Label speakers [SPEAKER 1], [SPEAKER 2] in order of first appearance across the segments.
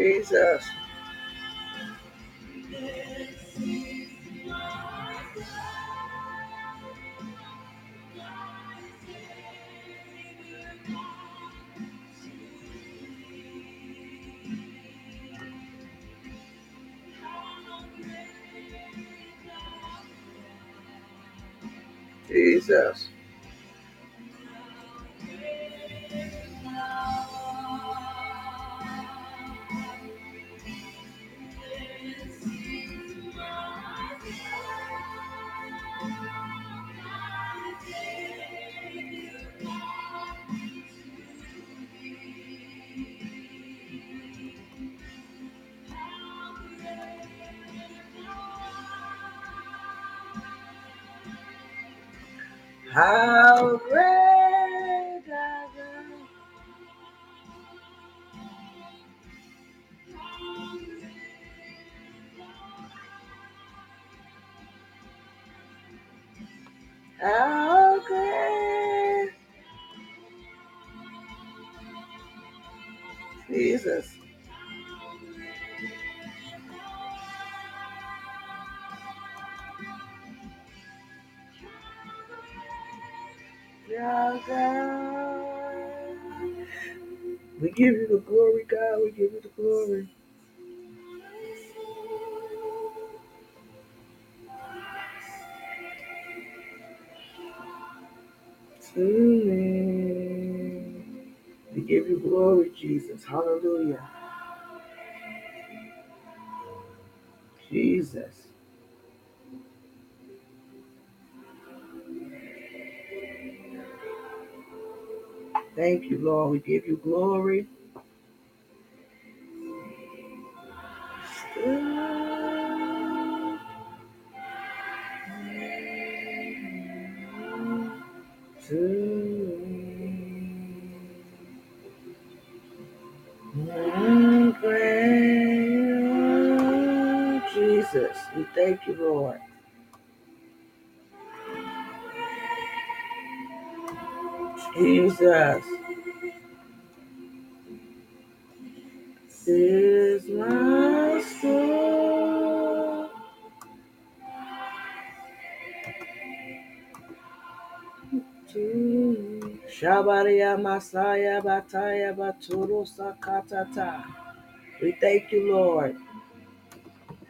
[SPEAKER 1] Jesus.
[SPEAKER 2] Jesus. Hooray! Jesus. Hallelujah. Jesus. Thank you, Lord. We give you glory. Masaya Bataya Baturu Sakatata. We thank you, Lord.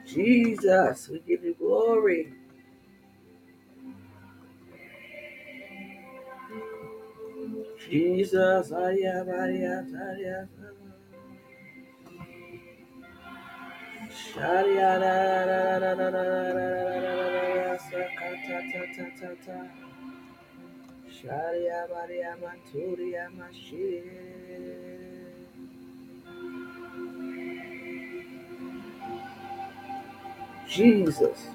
[SPEAKER 2] Jesus, we give you glory. Jesus, Aya Maria Taria. Sharia da da da da da da da da Sakatata. Sharia Maria Maturia Mashi. Jesus.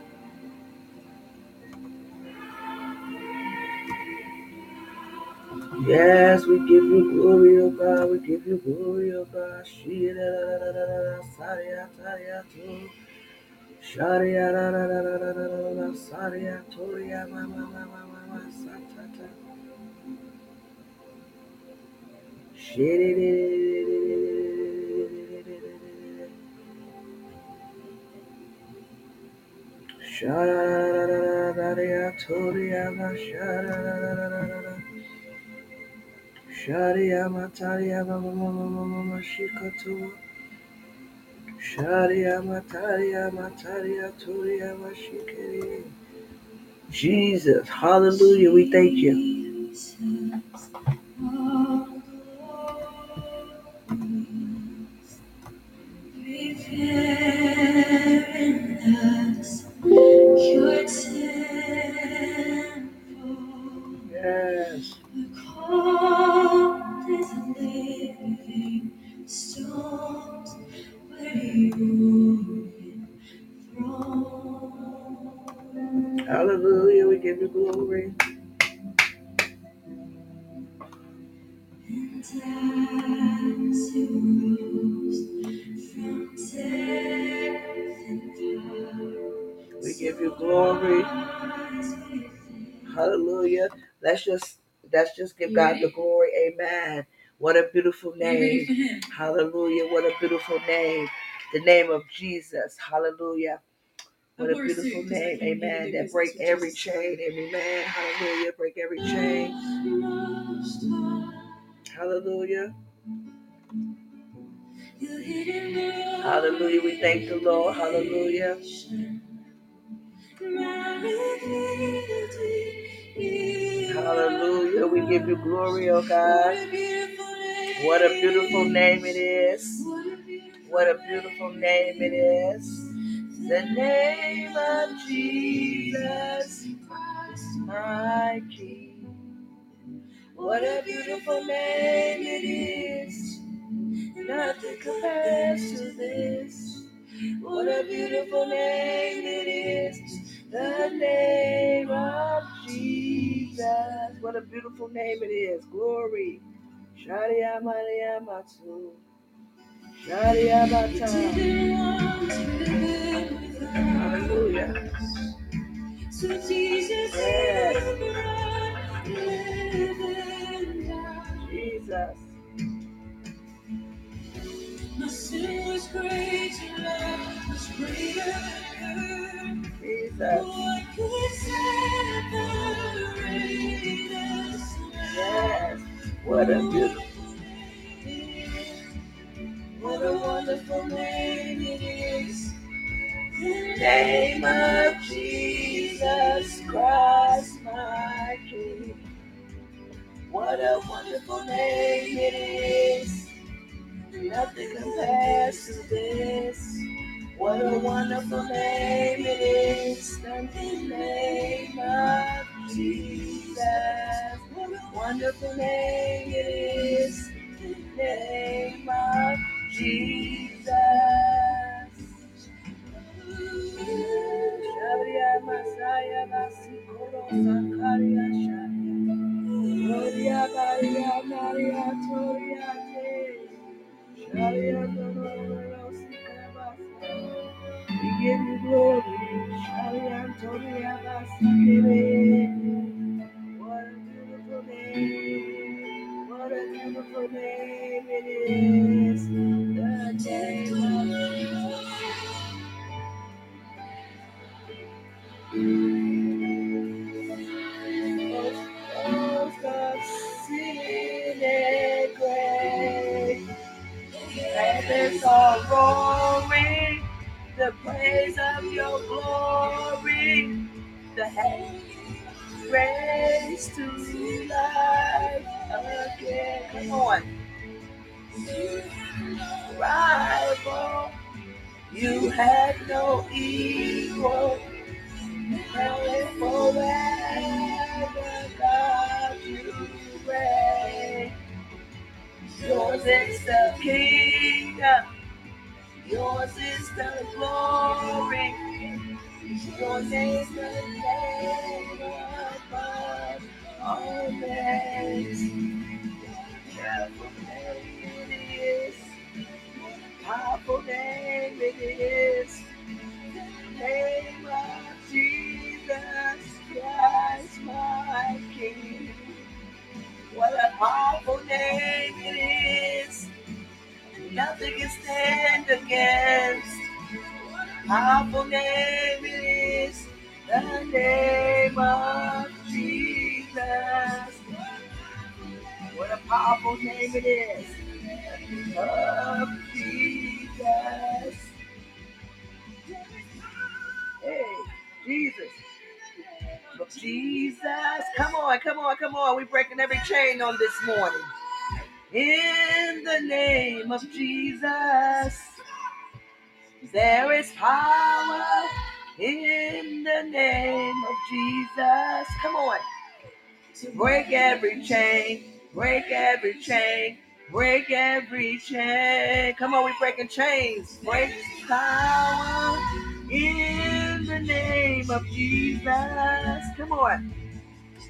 [SPEAKER 2] Yes, we give you glory, O God. We give you glory, O God. Shira Saria Taria Tu. Sharia Saria Toria Mama Mama Mama Satata. Jesus, hallelujah, we thank you. Oh, Yeah. Just let's just give God the glory. Amen. What a beautiful name. Hallelujah. What a beautiful name. The name of Jesus. Hallelujah. What a beautiful name. Amen. That break every chain. Amen. Hallelujah. Break every chain. Hallelujah. Hallelujah. We thank the Lord. Hallelujah. So we give you glory, oh God. What a beautiful name it is. What a beautiful name it is. The name of Jesus, my King. What a beautiful name it is. Nothing compares to this. What a beautiful name it is. The name of Jesus. What a beautiful name it is. Glory. Sharia Maria Matsu. Sharia Bata. Hallelujah.
[SPEAKER 1] So Jesus,
[SPEAKER 2] Yes.
[SPEAKER 1] live and die.
[SPEAKER 2] Jesus.
[SPEAKER 1] My sin was great, your love was greater.
[SPEAKER 2] Jesus.
[SPEAKER 1] What could now?
[SPEAKER 2] Yes. What a beautiful
[SPEAKER 1] What a wonderful name it is. The
[SPEAKER 2] name of Jesus Christ, my King. What a wonderful name it is. Nothing compares to this. What a wonderful name it is. The name of Jesus. Wonderful name it is. The name of Jesus. Sharia Masaya Basikoro Sakaria Sharia. Gloria Maria Maria Toria Te. Sharia Doloro. We give you glory. Sharia Toria Basikere. Chain. Come on, we're breaking chains. Break power. In the name of Jesus. Come on.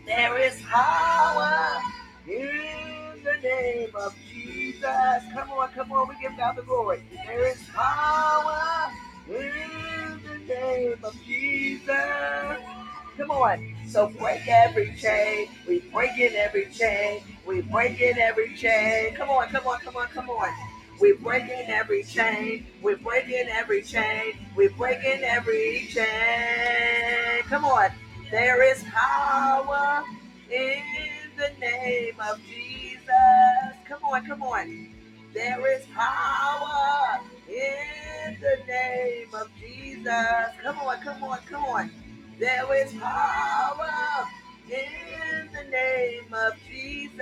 [SPEAKER 2] There is power in the name of Jesus. Come on, come on, we give God the glory. There is power in the name of Jesus. Come on. So break every chain. We break in every chain. We break in every chain. Come on, come on, come on, come on. We break in every chain. We break in every chain. We break in every chain. Come on. There is power in the name of Jesus. Come on, come on. There is power in the name of Jesus. Come on, come on, come on. There is power in the name of Jesus.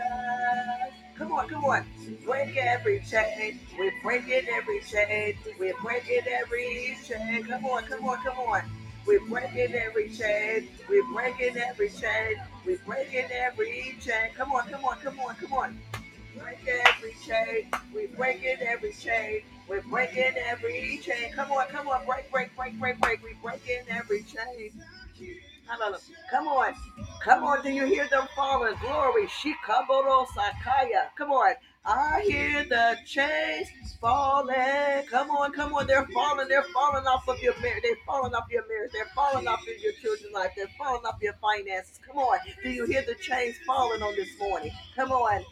[SPEAKER 2] Come on, come on. Break every chain. We're breaking every chain. We're breaking every chain. Come on, come on, come on. We're breaking every chain. We're breaking every chain. We're breaking every chain. Come on, come on, come on, come on. Break every chain. We're breaking every chain. We're breaking every chain. Come on, come on. Break, break, break, break, break. We're breaking every chain. Hallelujah. Come on. Come on. Do you hear them falling? Glory. Shikaboro Sakaya. Come on. I hear the chains falling. Come on, come on. They're falling. They're falling off of your marriage. They're falling off your marriage. They're falling off of your children's life. They're falling off your finances. Come on. Do you hear the chains falling on this morning? Come on.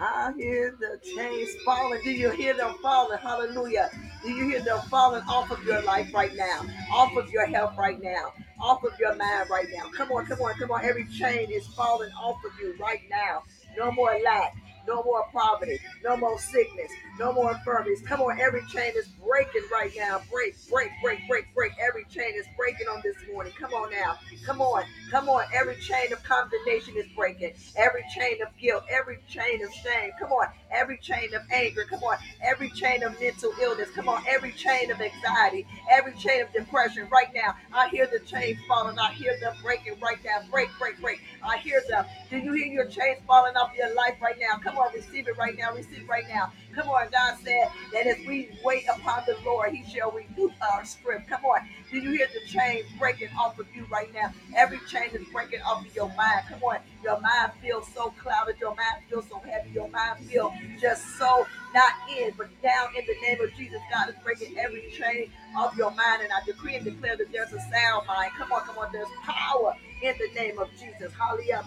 [SPEAKER 2] I hear the chains falling. Do you hear them falling? Hallelujah. Do you hear them falling off of your life right now? Off of your health right now? Off of your mind right now? Come on, come on, come on. Every chain is falling off of you right now. No more lack. No more poverty. No more sickness. No more infirmities. Come on, every chain is breaking right now. Break, break, break, break, break. Every chain is breaking on this morning. Come on now. Come on. Come on. Every chain of condemnation is breaking. Every chain of guilt. Every chain of shame. Come on. Every chain of anger. Come on. Every chain of mental illness. Come on. Every chain of anxiety. Every chain of depression. Right now. I hear the chains falling. I hear them breaking right now. Break, break, break. I hear them. Do you hear your chains falling off your life right now? Come on. Receive it right now. Receive it right now. Come on. God said that as we wait upon the Lord, he shall renew our strength. Come on. Do you hear the chains breaking off of you right now? Every chain is breaking off of your mind. Come on. Your mind feels so clouded. Your mind feels so heavy. Your mind feels just so not in, but down in the name of Jesus. God is breaking every chain of your mind. And I decree and declare that there's a sound mind. Come on, come on. There's power in the name of Jesus. Hallelujah.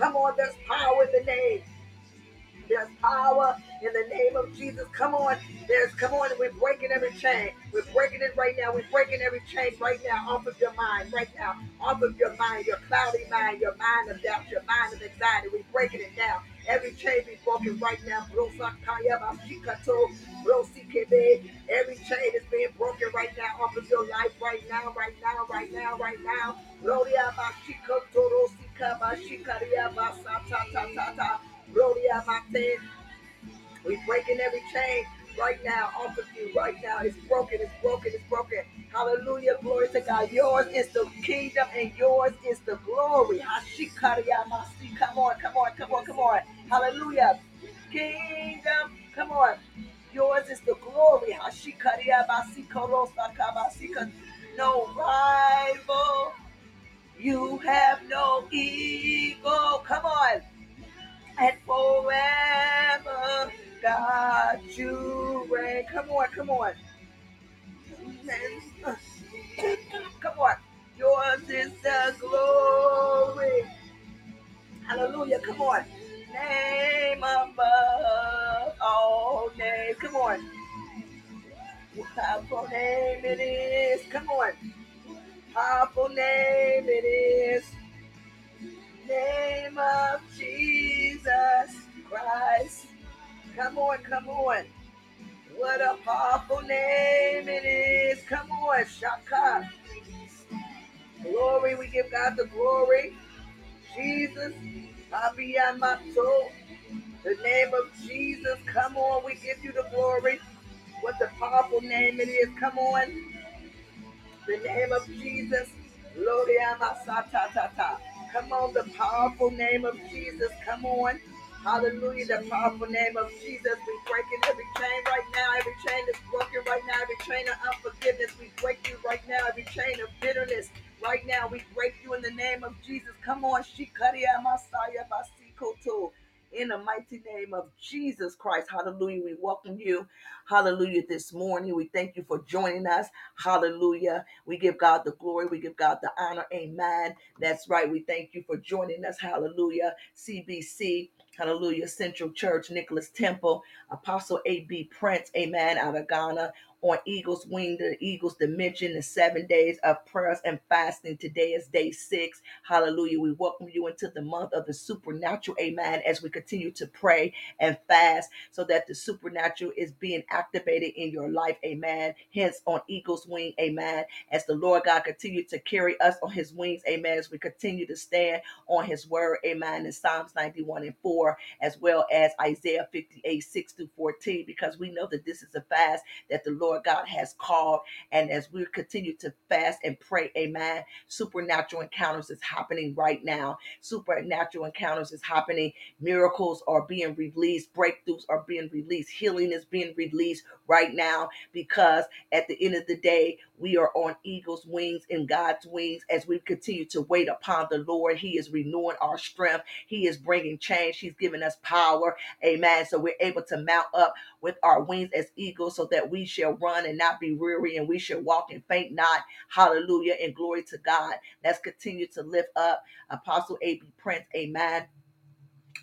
[SPEAKER 2] Come on, there's power in the name. There's power in the name of Jesus. Come on. There's come on. We're breaking every chain. We're breaking it right now. We're breaking every chain right now off of your mind. Right now. Off of your mind. Your cloudy mind. Your mind of doubt. Your mind of anxiety. We're breaking it now. Every chain be broken right now. Every chain is being broken right now off of your life right now. Right now. Right now. Right now. We're breaking every chain right now off of you. Right now. It's broken. It's broken. It's broken. Hallelujah. Glory to God. Yours is the kingdom and yours is the glory. Hashikaria Masi. Come on. Come on. Come on. Come on. Hallelujah. Kingdom. Come on. Yours is the glory. Hashikaria Masi Korosa No rival. You have no equal. Come on and forever. God, you reign. Come on, come on. Come on. Yours is the glory. Hallelujah. Come on. Name above all names. Come on. Powerful name it is. Come on. Powerful name it is. Name of Jesus Christ. Come on, come on. What a powerful name it is. Come on, Shaka. Glory, we give God the glory. Jesus, Abiyamato. The name of Jesus. Come on, we give you the glory. What a powerful name it is. Come on. The name of Jesus. Gloria Masata. Come on, the powerful name of Jesus. Come on. Hallelujah, the powerful name of Jesus. We breaking every chain right now. Every chain is broken right now. Every chain of unforgiveness, we break you right now. Every chain of bitterness, right now, we break you in the name of Jesus. Come on, Shikaria Masaya Basikoto. In the mighty name of Jesus Christ. Hallelujah. We welcome you. Hallelujah. This morning. We thank you for joining us. Hallelujah. We give God the glory. We give God the honor. Amen. That's right. We thank you for joining us. Hallelujah. CBC. Hallelujah. Central Church, Nicholas Temple, Apostle A.B. Prince, amen, out of Ghana. On Eagles Wing, the Eagles Dimension, the seven days of prayers and fasting. Today is day six. Hallelujah. We welcome you into the month of the supernatural. Amen. As we continue to pray and fast so that the supernatural is being activated in your life. Amen. Hence on Eagles Wing. Amen. As the Lord God continue to carry us on his wings. Amen. As we continue to stand on his word. Amen. In Psalms 91 and 4, as well as Isaiah 58, 6 through 14, because we know that this is a fast that the Lord God has called. And as we continue to fast and pray, amen, supernatural encounters is happening right now. Supernatural encounters is happening. Miracles are being released, breakthroughs are being released, healing is being released right now because at the end of the day, we are on eagle's wings and God's wings as we continue to wait upon the Lord. He is renewing our strength, He is bringing change, He's giving us power. Amen. So we're able to mount up with our wings as eagles so that we shall run and not be weary and we shall walk and faint not. Hallelujah and glory to God. Let's continue to lift up Apostle A.B. Prince. Amen.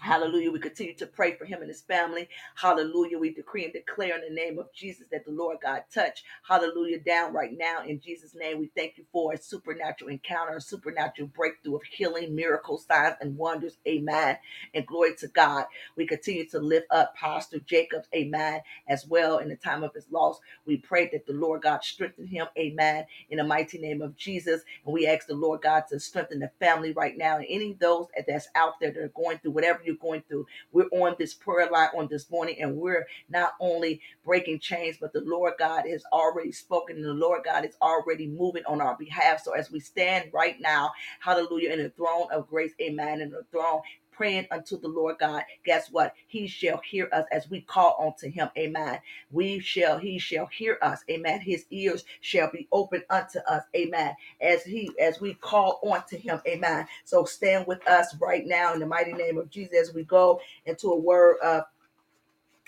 [SPEAKER 2] Hallelujah. We continue to pray for him and his family. Hallelujah. We decree and declare in the name of Jesus that the Lord God touch. Hallelujah. Down right now in Jesus' name. We thank you for a supernatural encounter, a supernatural breakthrough of healing, miracles, signs, and wonders. Amen. And glory to God. We continue to lift up Pastor Jacobs. Amen. As well in the time of his loss. We pray that the Lord God strengthen him. Amen. In the mighty name of Jesus. And we ask the Lord God to strengthen the family right now. And any of those that's out there that are going through whatever you're going through. We're on this prayer line on this morning, and we're not only breaking chains, but the Lord God has already spoken, and the Lord God is already moving on our behalf. So as we stand right now, hallelujah, in the throne of grace, amen, in the throne praying unto the Lord God, guess what? He shall hear us as we call unto him. Amen. We shall, he shall hear us. Amen. His ears shall be open unto us. Amen. As he, as we call unto him. Amen. So stand with us right now in the mighty name of Jesus as we go into a word of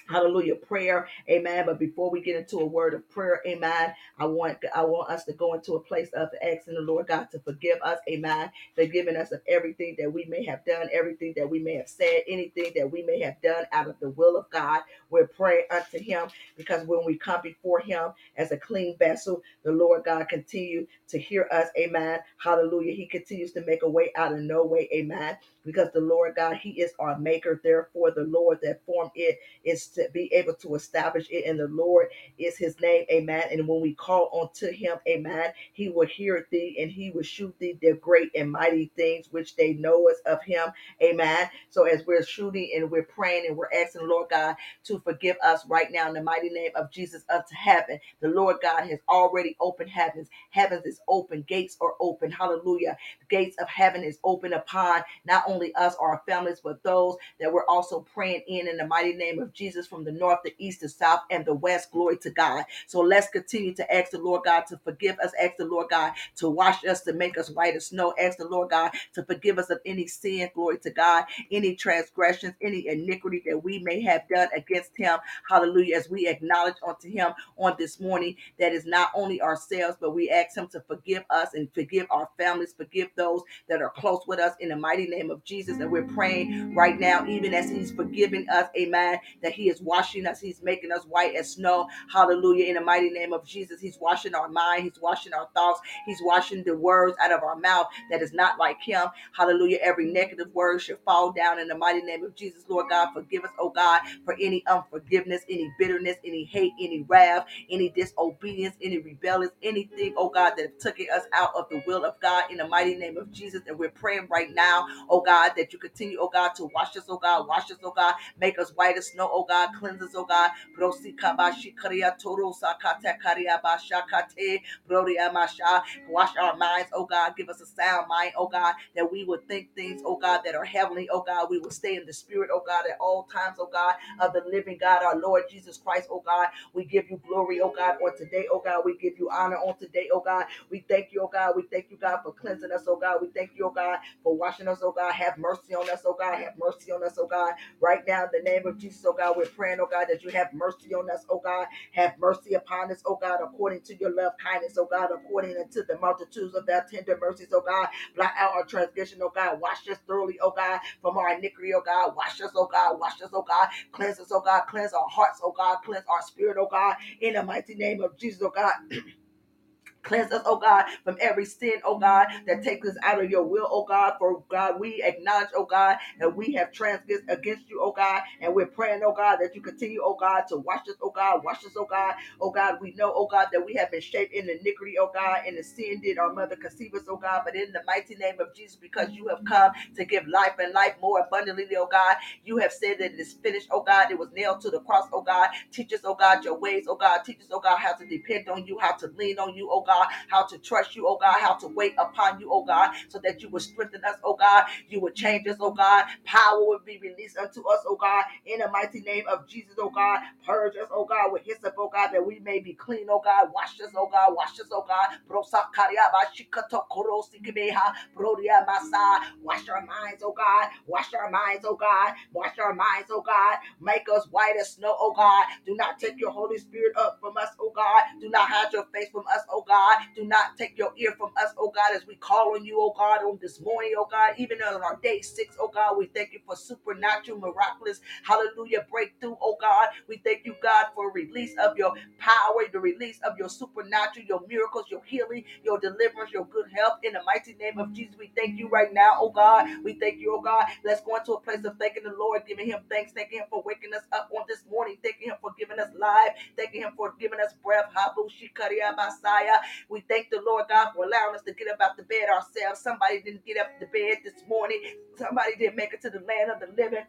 [SPEAKER 2] Hallelujah. Prayer. Amen. But before we get into a word of prayer, amen. I want I want us to go into a place of asking the Lord God to forgive us. Amen. Forgiving us of everything that we may have done, everything that we may have said, anything that we may have done out of the will of God. We're praying unto him because when we come before him as a clean vessel, the Lord God continue to hear us. Amen. Hallelujah. He continues to make a way out of no way. Amen. Because the Lord God, He is our maker. Therefore, the Lord that formed it is to be able to establish it. And the Lord is his name. Amen. And when we call unto him, amen, he will hear thee and he will shoot thee the great and mighty things which they know us of him. Amen. So as we're shooting and we're praying and we're asking Lord God to forgive us right now in the mighty name of Jesus unto heaven. The Lord God has already opened heavens. Heavens is open. Gates are open. Hallelujah. The gates of heaven is open upon not only us, our families, but those that we're also praying in in the mighty name of Jesus from the north, the east, the south, and the west. Glory to God. So let's continue to ask the Lord God to forgive us. Ask the Lord God to wash us, to make us white as snow. Ask the Lord God to forgive us of any sin. Glory to God. Any transgressions, any iniquity that we may have done against Him. Hallelujah. As we acknowledge unto Him on this morning that is not only ourselves, but we ask Him to forgive us and forgive our families, forgive those that are close with us in the mighty name of Jesus. And we're praying right now, even as He's forgiving us, amen, that He is washing us, He's making us white as snow. Hallelujah. In the mighty name of Jesus, He's washing our mind, He's washing our thoughts, He's washing the words out of our mouth that is not like Him. Hallelujah. Every negative word should fall down in the mighty name of Jesus. Lord God, forgive us, oh God, for any unforgiveness, any bitterness, any hate, any wrath, any disobedience, any rebellion, anything, oh God, that have taken us out of the will of God in the mighty name of Jesus. And we're praying right now, oh God, that you continue, oh God, to wash us, oh God, wash us, oh God, make us white as snow, oh God, cleanse us, oh God. Brosi kabashi karia toro sakate karia bashakate broria masha. Wash our minds, oh God, give us a sound mind, oh God, that we would think things, oh God, that are heavenly, oh God. We will stay in the spirit, oh God, at all times, oh God, of the living God, our Lord Jesus Christ, oh God. We give you glory, oh God, on today, oh God. We give you honor on today, oh God. We thank you, oh God. We thank you, God, for cleansing us, oh God. We thank you, oh God, for washing us, oh God, have mercy on us, oh God, have mercy on us, oh God. Right now, in the name of Jesus, oh God, we're praying, oh God, that you have mercy on us, oh God. Have mercy upon us, oh God, according to your love kindness, oh God, according to the multitudes of thy tender mercies, oh God. Blot out our transgression, oh God. Wash us thoroughly, oh God, from our iniquity, oh God. Wash us, oh God. Wash us, oh God. Cleanse us, oh God. Cleanse our hearts, oh God. Cleanse our spirit, oh God. In the mighty name of Jesus, oh God. Cleanse us, oh God, from every sin, oh God, that takes us out of your will, oh God. For God, we acknowledge, oh God, that we have transgressed against you, oh God. And we're praying, oh God, that you continue, oh God, to wash us, oh God, wash us, oh God. Oh God, we know, oh God, that we have been shaped in iniquity, oh God, and the sin did our mother conceive us, oh God. But in the mighty name of Jesus, because you have come to give life and life more abundantly, oh God, you have said that it is finished, oh God. It was nailed to the cross, oh God. Teach us, oh God, your ways, oh God. Teach us, oh God, how to depend on you, how to lean on you, oh God God, how to trust you, oh God, how to wait upon you, oh God, so that you would strengthen us, oh God. You would change us, oh God. Power would be released unto us, oh God, in the mighty name of Jesus, oh God. Purge us, oh God, with hyssop, oh God, that we may be clean, oh God. Wash us, oh God. Wash us, oh God. Wash our minds, oh God. Wash our minds, oh God. Wash our minds, oh God. Make us white as snow, oh God. Do not take your Holy Spirit up from us, oh God. Do not hide your face from us, oh God. God. Do not take your ear from us, oh God, as we call on you, oh God, on this morning, oh God, even on our day six, oh God. We thank you for supernatural, miraculous, hallelujah, breakthrough, oh God. We thank you, God, for release of your power, the release of your supernatural, your miracles, your healing, your deliverance, your good health. In the mighty name of Jesus, we thank you right now, oh God. We thank you, oh God. Let's go into a place of thanking the Lord, giving him thanks, thanking him for waking us up on this morning, thanking him for giving us life, thanking him for giving us breath. Habu Shikaria Messiah. We thank the Lord God for allowing us to get up out the bed ourselves. Somebody didn't get up the bed this morning. Somebody didn't make it to the land of the living.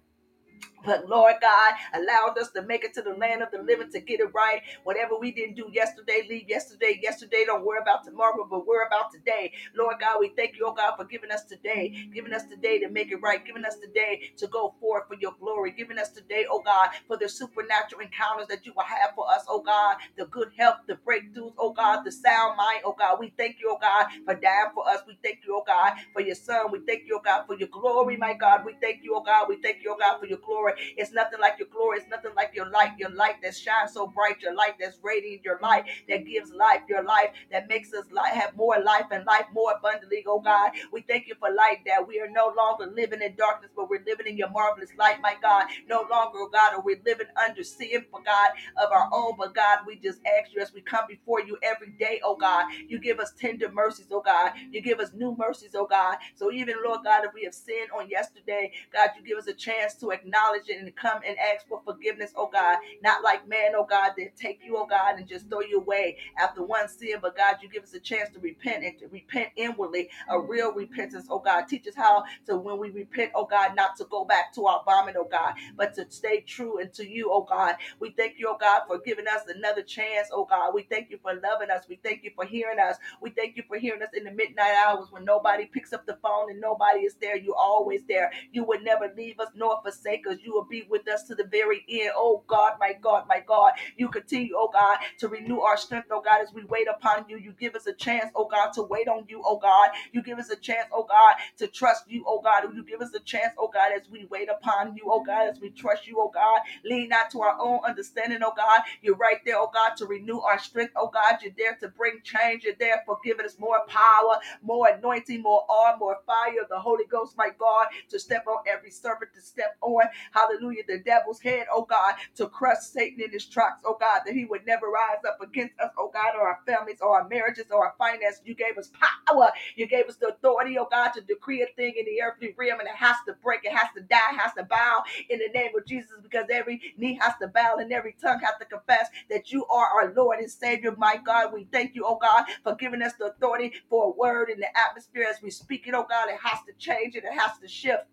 [SPEAKER 2] But Lord God allowed us to make it to the land of the living to get it right. Whatever we didn't do yesterday, leave yesterday. Yesterday, don't worry about tomorrow, but worry about today. Lord God, we thank you, oh God, for giving us today, giving us today to make it right, giving us today to go forth for your glory, giving us today, oh God, for the supernatural encounters that you will have for us, oh God, the good health, the breakthroughs, oh God, the sound mind, oh God. We thank you, oh God, for dying for us. We thank you, oh God, for your son. We thank you, oh God, for your glory, my God. We thank you, oh God. We thank you, oh God, for your glory glory. It's nothing like your glory. It's nothing like your light, your light that shines so bright, your light that's radiant, your light that gives life, your life that makes us have more life and life more abundantly, oh God. We thank you for light that we are no longer living in darkness, but we're living in your marvelous light, my God. No longer, oh God, are we living under sin for God of our own, but God, we just ask you as we come before you every day, oh God, you give us tender mercies, oh God. You give us new mercies, oh God. So even, Lord God, if we have sinned on yesterday, God, you give us a chance to acknowledge acknowledge it and come and ask for forgiveness, oh God. Not like man, oh God, that take you, oh God, and just throw you away after one sin. But God, you give us a chance to repent and to repent inwardly, a mm-hmm. real repentance, oh God. Teach us how to, when we repent, oh God, not to go back to our vomit, oh God, but to stay true and to you, oh God. We thank you, oh God, for giving us another chance, oh God. We thank you for loving us. We thank you for hearing us. We thank you for hearing us in the midnight hours when nobody picks up the phone and nobody is there. You're always there. You would never leave us nor forsake us. You you will be with us to the very end. Oh God, my God, my God. You continue, oh God, to renew our strength, oh God, as we wait upon you. You give us a chance, oh God, to wait on you, oh God. You give us a chance, oh God, to trust you, oh God. You give us a chance, oh God, as we wait upon you, oh God, as we trust you, oh God. Lean not to our own understanding, oh God. You're right there, oh God, to renew our strength, oh God. You're there to bring change. You're there for giving us more power, more anointing, more arm, more fire the Holy Ghost, my God, to step on every serpent, to step on hallelujah, the devil's head, oh God, to crush Satan in his tracks, oh God, that he would never rise up against us, oh God, or our families, or our marriages, or our finances. You gave us power. You gave us the authority, oh God, to decree a thing in the earthly realm, and it has to break, it has to die, it has to bow in the name of Jesus, because every knee has to bow and every tongue has to confess that you are our Lord and Savior, my God. We thank you, oh God, for giving us the authority for a word in the atmosphere as we speak it, oh God. It has to change and it has to shift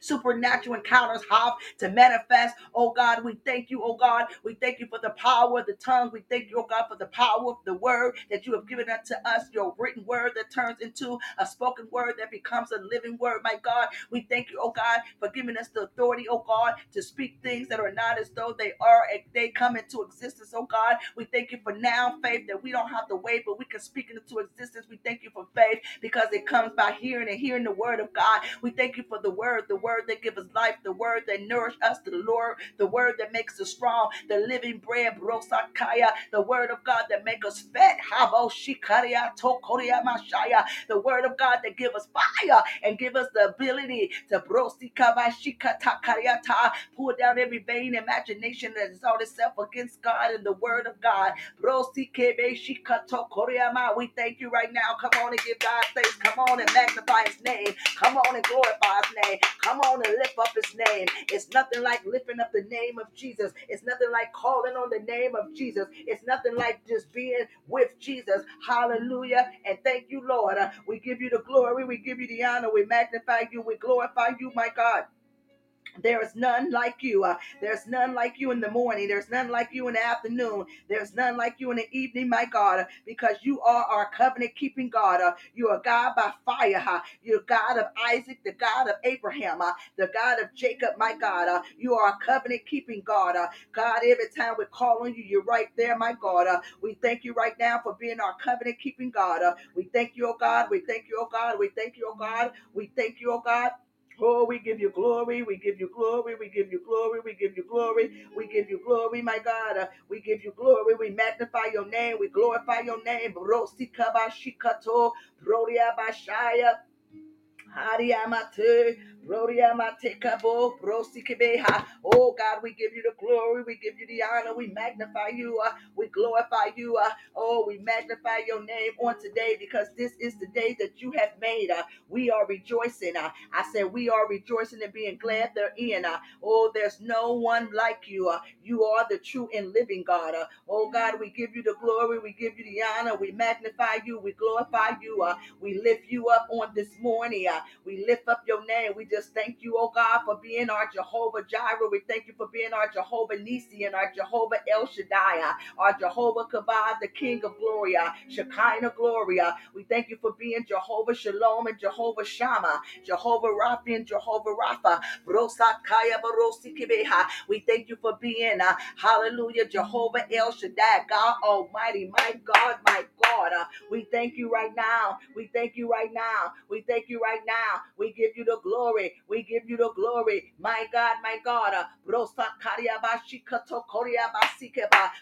[SPEAKER 2] supernatural encounters have to manifest. Oh God, we thank you, oh God. We thank you for the power of the tongue. We thank you, oh God, for the power of the word that you have given unto us, your written word that turns into a spoken word that becomes a living word, my God. We thank you, oh God, for giving us the authority, oh God, to speak things that are not as though they are, and they come into existence, oh God. We thank you for now faith that we don't have to wait, but we can speak into existence. We thank you for faith because it comes by hearing and hearing the word of God. We thank you for the word, the word that gives us life, the word that nourish us, to the Lord, the word that makes us strong, the living bread, brosakaya, the word of God that make us fat, mashaya, the word of God that give us fire and give us the ability to brosikabashikatakariata, pull down every vain imagination that all itself against God and the word of God. Brosikebeshikatokoriama. We thank you right now. Come on and give God thanks. Come on and magnify his name. Come on and glorify his name. Come on and lift up his name. It's nothing like lifting up the name of Jesus. It's nothing like calling on the name of Jesus. It's nothing like just being with Jesus. Hallelujah. And thank you, Lord. Uh, we give you the glory. We give you the honor. We magnify you. We glorify you, my God. There is none like you. Uh, there's none like you in the morning. There's none like you in the afternoon. There's none like you in the evening, my God, uh, because you are our covenant keeping God. Uh, you are God by fire. Uh, you're God of Isaac, the God of Abraham, uh, the God of Jacob, my God. Uh, you are a covenant keeping God. Uh, God, every time we call on you, you're right there, my God. Uh, we thank you right now for being our covenant keeping God. Uh, we thank you, oh God. We thank you, oh God. We thank you, oh God. We thank you, oh God. Oh, we give you glory, we give you glory, we give you glory, we give you glory, we give you glory, my God. Uh, we give you glory, we magnify your name, we glorify your name. Rosi kabashikato, Brodia Bashaya. Hariamate, Oh God, we give you the glory, we give you the honor, we magnify you, uh, we glorify you. Uh, oh, we magnify your name on today because this is the day that you have made. Uh, we are rejoicing. Uh, I said we are rejoicing and being glad therein. Uh, oh, there's no one like you. Uh, you are the true and living God. Uh, oh God, we give you the glory, we give you the honor, we magnify you, we glorify you. Uh, we lift you up on this morning. Uh, we lift up your name. We just thank you, oh God, for being our Jehovah Jireh. We thank you for being our Jehovah Nisi and our Jehovah El Shaddai, our Jehovah Kabad, the King of Glory, uh, Shekinah Gloria. We thank you for being Jehovah Shalom and Jehovah Shammah, Jehovah Rapha and Jehovah Rapha. We thank you for being, uh, hallelujah, Jehovah El Shaddai, God Almighty, my God, my God. Uh, we thank you right now. We thank you right now. We thank you right now. We give you the glory. We give you the glory. My God, my God. Uh.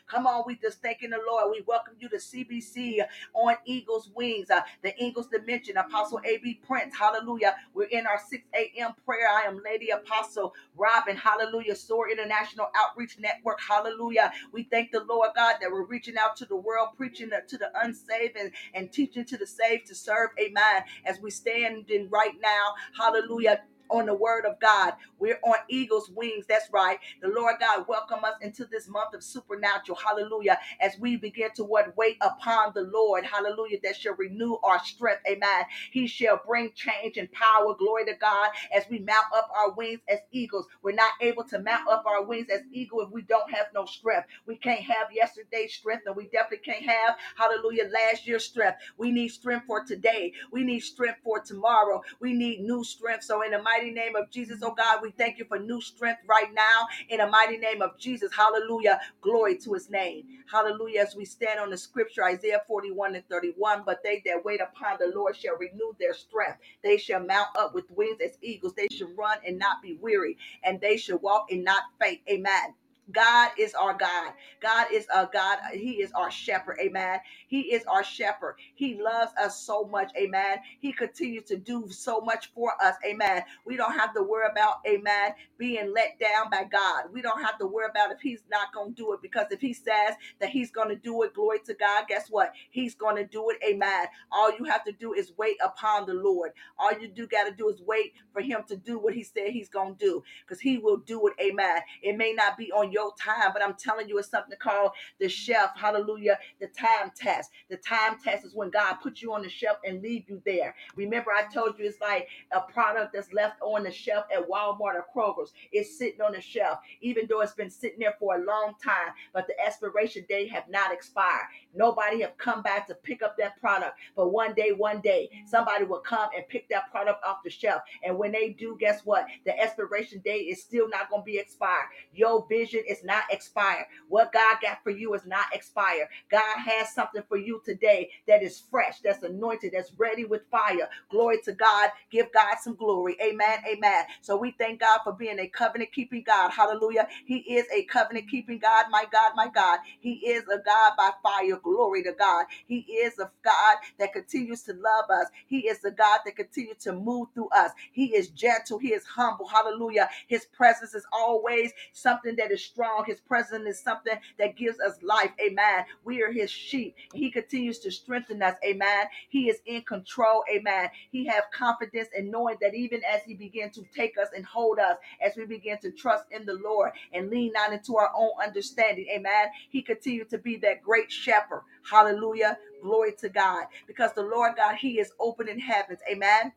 [SPEAKER 2] Come on, we just thanking the Lord. We welcome you to CBC on Eagle's Wings, uh, the Eagles Dimension, Apostle A.B. Prince. Hallelujah. We're in our 6 a.m. prayer. I am Lady Apostle Robin. Hallelujah. SOAR International Outreach Network. Hallelujah. We thank the Lord God that we're reaching out to the world, preaching to the unsaved and, and teaching to the saved to serve. Amen. As we stand in right now, hallelujah on the word of God. We're on eagle's wings. That's right. The Lord God welcome us into this month of supernatural. Hallelujah. As we begin to what wait upon the Lord. Hallelujah. That shall renew our strength. Amen. He shall bring change and power. Glory to God. As we mount up our wings as eagles. We're not able to mount up our wings as eagle if we don't have no strength. We can't have yesterday's strength and we definitely can't have, hallelujah, last year's strength. We need strength for today. We need strength for tomorrow. We need new strength. So in the mighty name of Jesus, oh God, we thank you for new strength right now. In the mighty name of Jesus, hallelujah. Glory to his name. Hallelujah. As we stand on the scripture, Isaiah 41 and 31, but they that wait upon the Lord shall renew their strength. They shall mount up with wings as eagles. They shall run and not be weary, and they shall walk and not faint. Amen. God is our God. God is a God. He is our shepherd. Amen. He is our shepherd. He loves us so much. Amen. He continues to do so much for us. Amen. We don't have to worry about, amen, being let down by God. We don't have to worry about if He's not going to do it because if He says that He's going to do it, glory to God, guess what? He's going to do it. Amen. All you have to do is wait upon the Lord. All you do got to do is wait for Him to do what He said He's going to do because He will do it. Amen. It may not be on your time. But I'm telling you, it's something called the shelf. Hallelujah. The time test. The time test is when God puts you on the shelf and leave you there. Remember, I told you it's like a product that's left on the shelf at Walmart or Kroger's. It's sitting on the shelf, even though it's been sitting there for a long time, but the expiration date have not expired. Nobody have come back to pick up that product. But one day, one day, somebody will come and pick that product off the shelf. And when they do, guess what? The expiration date is still not going to be expired. Your vision is not expired. What God got for you is not expired. God has something for you today that is fresh, that's anointed, that's ready with fire. Glory to God. Give God some glory. Amen. Amen. So we thank God for being a covenant keeping God. Hallelujah. He is a covenant keeping God. My God, my God. He is a God by fire. Glory to God. He is a God that continues to love us. He is the God that continues to move through us. He is gentle. He is humble. Hallelujah. His presence is always something that is strong. His presence is something that gives us life. Amen. We are his sheep. He continues to strengthen us. Amen. He is in control. Amen. He have confidence in knowing that even as he begin to take us and hold us, as we begin to trust in the Lord and lean not into our own understanding. Amen. He continued to be that great shepherd. Hallelujah. Glory to God. Because the Lord God, He is opening heavens. Amen.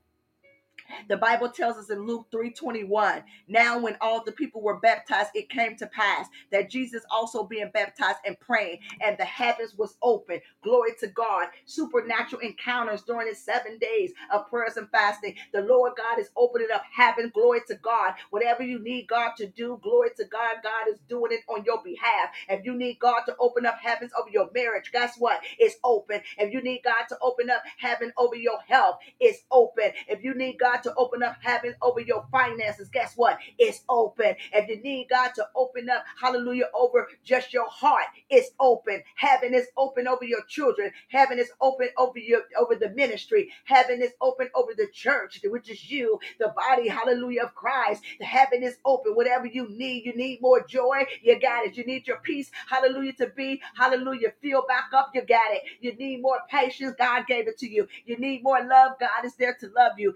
[SPEAKER 2] The Bible tells us in Luke 3:21, now when all the people were baptized, it came to pass that Jesus also being baptized and praying, and the heavens was open. Glory to God. Supernatural encounters during his seven days of prayers and fasting. The Lord God is opening up heaven. Glory to God. Whatever you need God to do, glory to God. God is doing it on your behalf. If you need God to open up heavens over your marriage, guess what? It's open. If you need God to open up heaven over your health, it's open. If you need God to open up heaven over your finances, guess what? It's open. If you need God to open up, hallelujah, over just your heart, it's open. Heaven is open over your children. Heaven is open over your over the ministry. Heaven is open over the church, which is you, the body, hallelujah, of Christ. The heaven is open. Whatever you need, you need more joy, you got it. You need your peace, hallelujah, to be, hallelujah, feel back up, you got it. You need more patience, God gave it to you. You need more love, God is there to love you.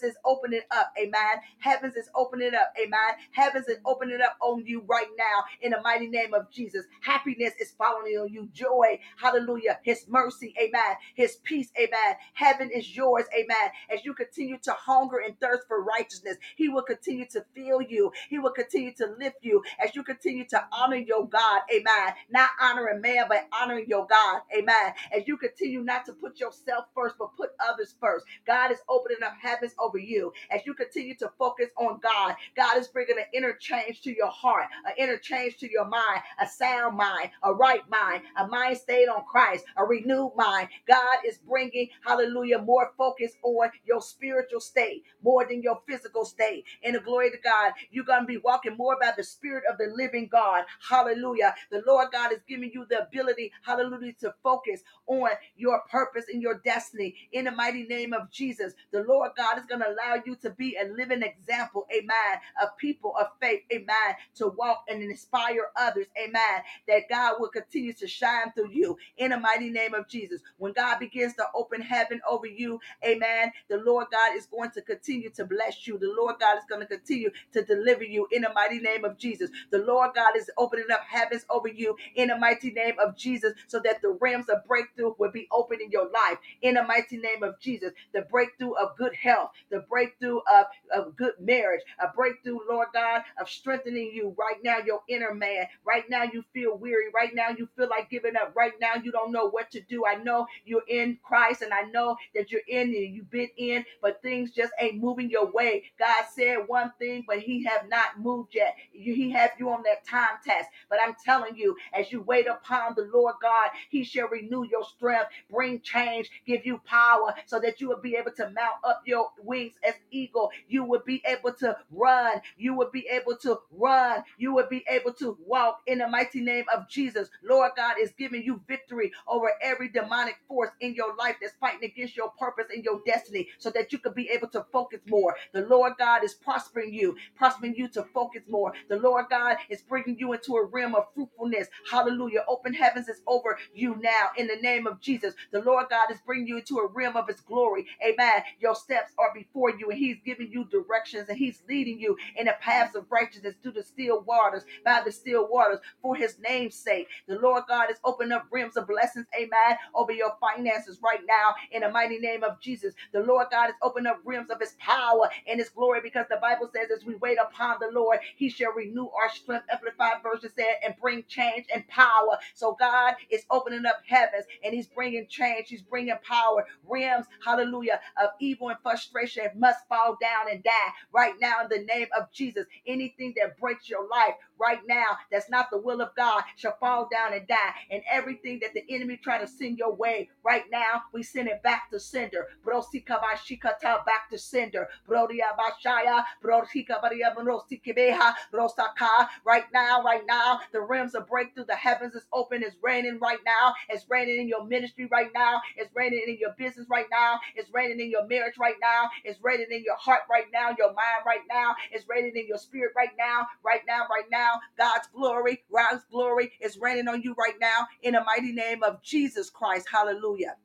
[SPEAKER 2] Heavens is opening up, amen. Heavens is opening up, amen. Heavens is opening up on you right now in the mighty name of Jesus. Happiness is following on you, joy, hallelujah. His mercy, amen. His peace, amen. Heaven is yours, amen. As you continue to hunger and thirst for righteousness, He will continue to fill you, He will continue to lift you as you continue to honor your God, amen. Not honoring man, but honoring your God, amen. As you continue not to put yourself first, but put others first. God is opening up heavens over you as you continue to focus on God. God is bringing an interchange to your heart, an interchange to your mind, a sound mind, a right mind, a mind stayed on Christ, a renewed mind. God is bringing, hallelujah, more focus on your spiritual state more than your physical state. In the glory to God, you're going to be walking more by the spirit of the living God. Hallelujah. The Lord God is giving you the ability, hallelujah, to focus on your purpose and your destiny. In the mighty name of Jesus, the Lord God is going to allow you to be a living example, amen, of people of faith, amen, to walk and inspire others, amen, that God will continue to shine through you in the mighty name of Jesus. When God begins to open heaven over you, amen, the Lord God is going to continue to bless you. The Lord God is going to continue to deliver you in the mighty name of Jesus. The Lord God is opening up heavens over you in the mighty name of Jesus so that the realms of breakthrough will be open in your life in the mighty name of Jesus. The breakthrough of good health, the breakthrough of, of good marriage, a breakthrough, Lord God, of strengthening you right now, your inner man. Right now, you feel weary. Right now, you feel like giving up. Right now, you don't know what to do. I know you're in Christ and I know that you're in and you've been in, but things just ain't moving your way. God said one thing, but He have not moved yet. He have you on that time test. But I'm telling you, as you wait upon the Lord God, He shall renew your strength, bring change, give you power, so that you will be able to mount up your wings as eagle. You will be able to run. You will be able to run. You will be able to walk in the mighty name of Jesus. Lord God is giving you victory over every demonic force in your life that's fighting against your purpose and your destiny, so that you can be able to focus more. The Lord God is prospering you, prospering you to focus more. The Lord God is bringing you into a realm of fruitfulness. Hallelujah. Open heavens is over you now in the name of Jesus. The Lord God is bringing you into a realm of his glory. Amen. Your steps are before before you and he's giving you directions and he's leading you in the paths of righteousness through the still waters, by the still waters, for his name's sake. The Lord God is opening up rims of blessings, amen, over your finances right now in the mighty name of Jesus. The Lord God is opening up rims of his power and his glory because the Bible says, as we wait upon the Lord, he shall renew our strength. Amplified version said, and bring change and power. So God is opening up heavens and he's bringing change, he's bringing power, rims, hallelujah, of evil and frustration must fall down and die right now in the name of Jesus. Anything that breaks your life right now that's not the will of God shall fall down and die. And everything that the enemy try to send your way right now, we send it back to sender. Brosikabashikata back to sender. Brodiabashaya, Brosikabariabrosikibea, Brosaka. Right now, right now, the rims of breakthrough, the heavens is open, it's raining right now, it's raining in your ministry right now, it's raining in your business right now, it's raining in your marriage right now, it's raining in your heart right now, your mind right now, it's raining in your spirit right now, right now, right now now. God's glory, God's glory is raining on you right now in the mighty name of Jesus Christ. Hallelujah.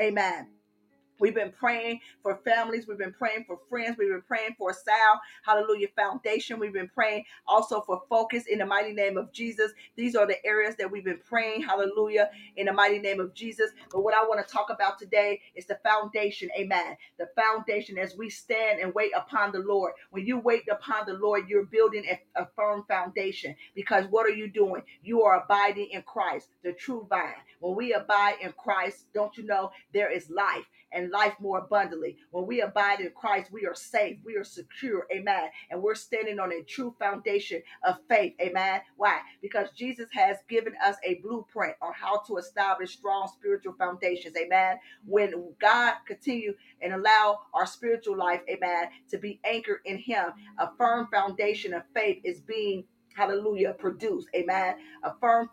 [SPEAKER 2] Amen. We've been praying for families. We've been praying for friends. We've been praying for Sal, hallelujah, foundation. We've been praying also for focus in the mighty name of Jesus. These are the areas that we've been praying, hallelujah, in the mighty name of Jesus. But what I want to talk about today is the foundation, amen. The foundation as we stand and wait upon the Lord. When you wait upon the Lord, you're building a, a firm foundation because what are you doing? You are abiding in Christ, the true vine. When we abide in Christ, don't you know there is life? And life more abundantly. When we abide in Christ, we are safe, we are secure, amen. And we're standing on a true foundation of faith, amen. Why? Because Jesus has given us a blueprint on how to establish strong spiritual foundations, amen. When God continue and allow our spiritual life, amen, to be anchored in Him, a firm foundation of faith is being hallelujah, produce, amen. A firm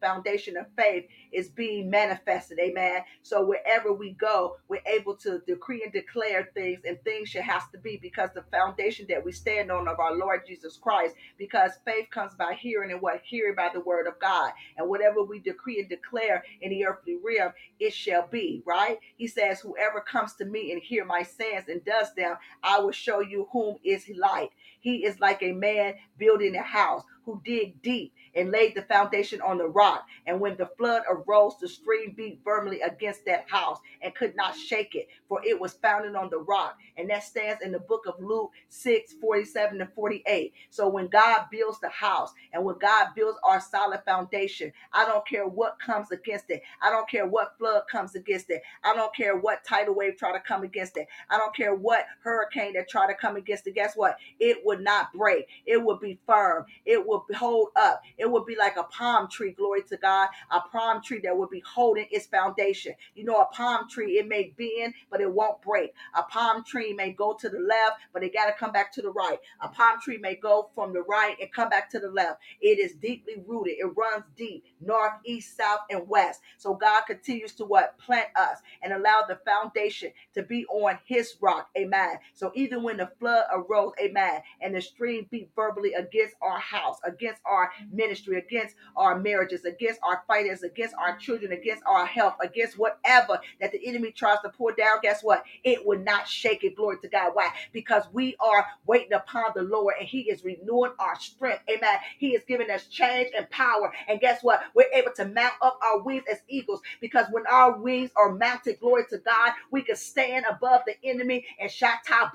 [SPEAKER 2] foundation of faith is being manifested, amen. So wherever we go, we're able to decree and declare things, and things should have to be because the foundation that we stand on of our Lord Jesus Christ, because faith comes by hearing, and what hearing by the word of God. And whatever we decree and declare in the earthly realm, it shall be, right? He says, Whoever comes to me and hear my sayings and does them, I will show you whom is like. He is like a man building a house who dig deep and laid the foundation on the rock. And when the flood arose, the stream beat firmly against that house and could not shake it, for it was founded on the rock. And that stands in the book of Luke 6 47 and 48. So when God builds the house and when God builds our solid foundation, I don't care what comes against it. I don't care what flood comes against it. I don't care what tidal wave try to come against it. I don't care what hurricane that try to come against it. Guess what? It would not break. It would be firm. It would hold up. It would be like a palm tree, glory to God, a palm tree that would be holding its foundation. You know, a palm tree, it may bend, but it won't break. A palm tree may go to the left, but it got to come back to the right. A palm tree may go from the right and come back to the left. It is deeply rooted. It runs deep, north, east, south, and west. So God continues to what? Plant us and allow the foundation to be on his rock. Amen. So even when the flood arose, amen, and the stream beat verbally against our house, against our ministry, against our marriages, against our finances, against our children, against our health, against whatever that the enemy tries to pour down, guess what? It will not shake it. Glory to God. Why? Because we are waiting upon the Lord and He is renewing our strength. Amen. He is giving us change and power. And guess what? We're able to mount up our wings as eagles because when our wings are mounted, glory to God, we can stand above the enemy and shakariato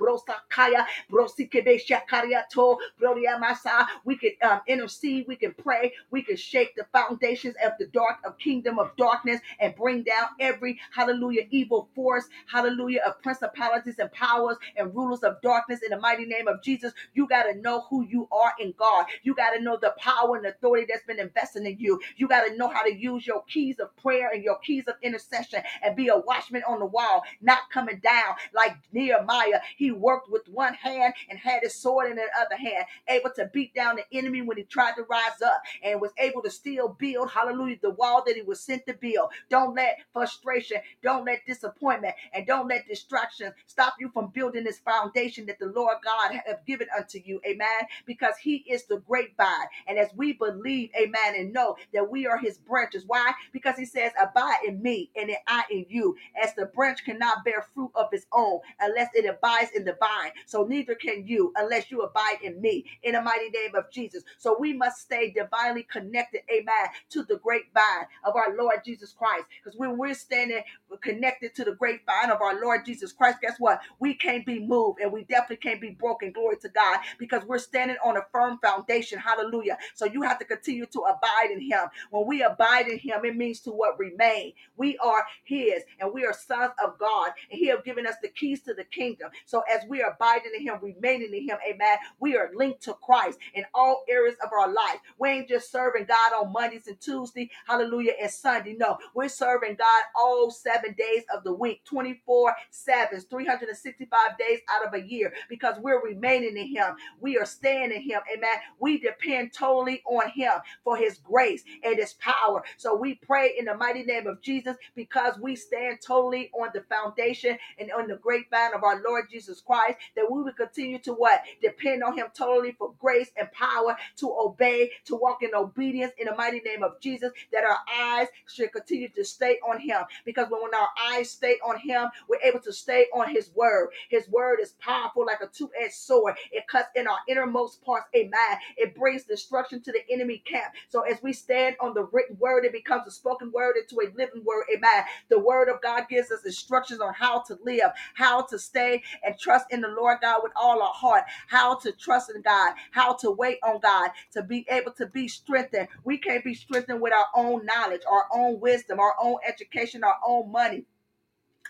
[SPEAKER 2] brodiamasa. We can um, intercede. We can pray, we can shake the foundations of the dark of kingdom of darkness and bring down every hallelujah evil force, hallelujah of principalities and powers and rulers of darkness in the mighty name of Jesus. You got to know who you are in God. You got to know the power and authority that's been invested in you. You got to know how to use your keys of prayer and your keys of intercession and be a watchman on the wall, not coming down like Nehemiah. He worked with one hand and had his sword in the other hand, able to beat down the enemy when he tried to rise up and was able to still build, hallelujah, the wall that he was sent to build. Don't let frustration, don't let disappointment, and don't let distraction stop you from building this foundation that the Lord God have given unto you. Amen. Because he is the great vine. And as we believe, amen, and know that we are his branches. Why? Because he says, Abide in me and I in you. As the branch cannot bear fruit of its own unless it abides in the vine. So neither can you unless you abide in me in the mighty name of Jesus. So we must stay divinely connected, amen, to the grapevine of our Lord Jesus Christ. Because when we're standing connected to the grapevine of our Lord Jesus Christ, guess what? We can't be moved and we definitely can't be broken. Glory to God. Because we're standing on a firm foundation. Hallelujah. So you have to continue to abide in him. When we abide in him, it means to what remain. We are his and we are sons of God. And he have given us the keys to the kingdom. So as we are abiding in him, remaining in him, amen, we are linked to Christ in all areas of our life. We ain't just serving God on Mondays and Tuesday, hallelujah, and Sunday. No, we're serving God all seven days of the week, 24 7, 365 days out of a year because we're remaining in him. We are staying in him. Amen. We depend totally on him for his grace and his power. So we pray in the mighty name of Jesus because we stand totally on the foundation and on the grapevine of our Lord Jesus Christ that we will continue to what? Depend on him totally for grace and power to obey, to walk in obedience in the mighty name of Jesus, that our eyes should continue to stay on him. Because when our eyes stay on him, we're able to stay on his word. His word is powerful like a two-edged sword. It cuts in our innermost parts. Amen. It brings destruction to the enemy camp. So as we stand on the written word, it becomes a spoken word into a living word. Amen. The word of God gives us instructions on how to live, how to stay and trust in the Lord God with all our heart, how to trust in God, how to wait on God, to be able to be strengthened. We can't be strengthened with our own knowledge, our own wisdom, our own education, our own money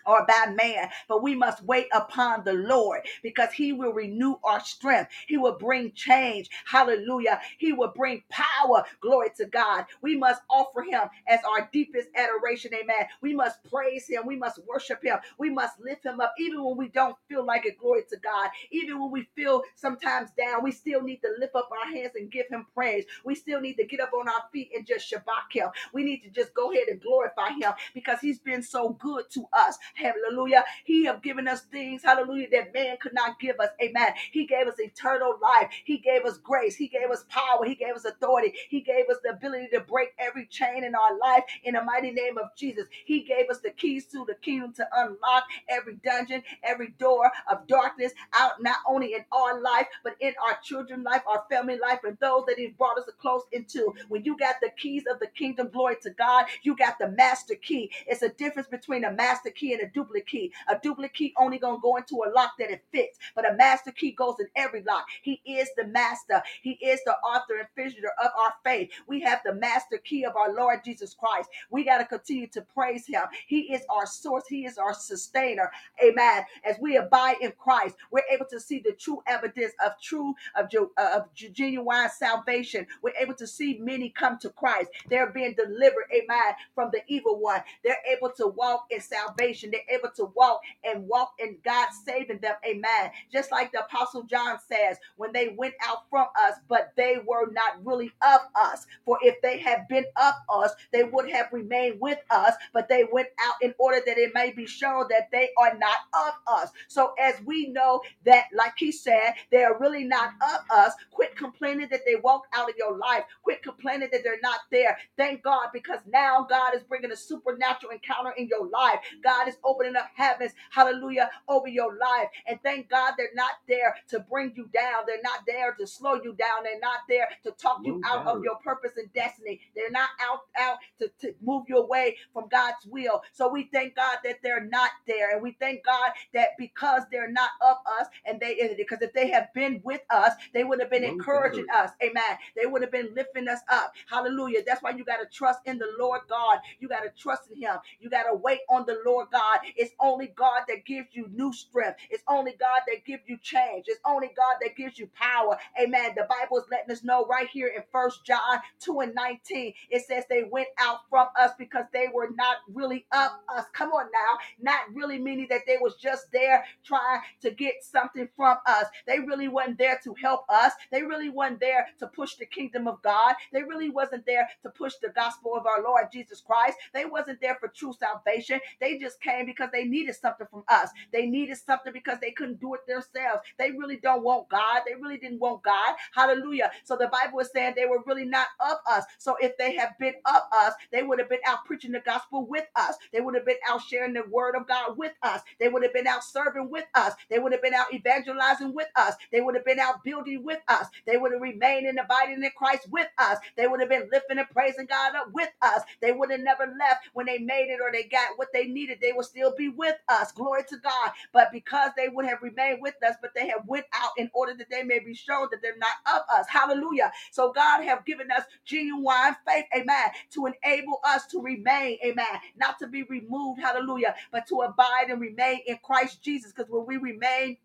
[SPEAKER 2] or by man, but we must wait upon the Lord because He will renew our strength. He will bring change. Hallelujah. He will bring power. Glory to God. We must offer Him as our deepest adoration. Amen. We must praise Him. We must worship Him. We must lift Him up even when we don't feel like it. Glory to God. Even when we feel sometimes down, we still need to lift up our hands and give Him praise. We still need to get up on our feet and just shabach Him. We need to just go ahead and glorify Him because He's been so good to us. Hallelujah. He have given us things, hallelujah, that man could not give us. Amen. He gave us eternal life. He gave us grace. He gave us power. He gave us authority. He gave us the ability to break every chain in our life in the mighty name of Jesus. He gave us the keys to the kingdom to unlock every dungeon, every door of darkness out not only in our life, but in our children's life, our family life, and those that He's brought us close into. When you got the keys of the kingdom, glory to God, you got the master key. It's a difference between a master key and a duplicate key. A duplicate key only gonna go into a lock that it fits, but a master key goes in every lock. He is the master. He is the author and finisher of our faith. We have the master key of our Lord Jesus Christ. We got to continue to praise him. He is our source. He is our sustainer. Amen. As we abide in Christ, we're able to see the true evidence of true of, of genuine salvation. We're able to see many come to Christ. They're being delivered, amen, from the evil one. They're able to walk in salvation. They're able to walk and walk in God saving them. Amen. Just like the Apostle John says, when they went out from us, but they were not really of us. For if they had been of us, they would have remained with us, but they went out in order that it may be shown that they are not of us. So as we know that, like he said, they are really not of us, quit complaining that they walk out of your life. Quit complaining that they're not there. Thank God because now God is bringing a supernatural encounter in your life. God is opening up heavens, hallelujah, over your life. And thank God they're not there to bring you down. They're not there to slow you down. They're not there to talk you out of your purpose and destiny. They're not out out to, to move you away from God's will. So we thank God that they're not there. And we thank God that because they're not of us and they because if they have been with us, they would have been encouraging us. Amen. They would have been lifting us up. Hallelujah. That's why you got to trust in the Lord God. You got to trust in him. You got to wait on the Lord God. It's only God that gives you new strength. It's only God that gives you change. It's only God that gives you power. Amen. The Bible is letting us know right here in First John John 2 and 19, it says they went out from us because they were not really of us. Come on now, not really meaning that they was just there trying to get something from us. They really wasn't there to help us. They really wasn't there to push the kingdom of God. They really wasn't there to push the gospel of our Lord Jesus Christ. They wasn't there for true salvation. They just came because they needed something from us. They needed something because they couldn't do it themselves. They really don't want God. They really didn't want God. Hallelujah. So the Bible is saying they were really not of us. So if they had been of us, they would have been out preaching the gospel with us. They would have been out sharing the word of God with us. They would have been out serving with us. They would have been out evangelizing with us. They would have been out building with us. They would have remained and abiding in Christ with us. They would have been lifting and praising God up with us. They would have never left when they made it or they got what they needed. They would still be with us. Glory to God. But because they would have remained with us, but they have went out in order that they may be shown that they're not of us. Hallelujah. So God have given us genuine faith, amen, to enable us to remain, amen, not to be removed, hallelujah, but to abide and remain in Christ Jesus. Because when we remain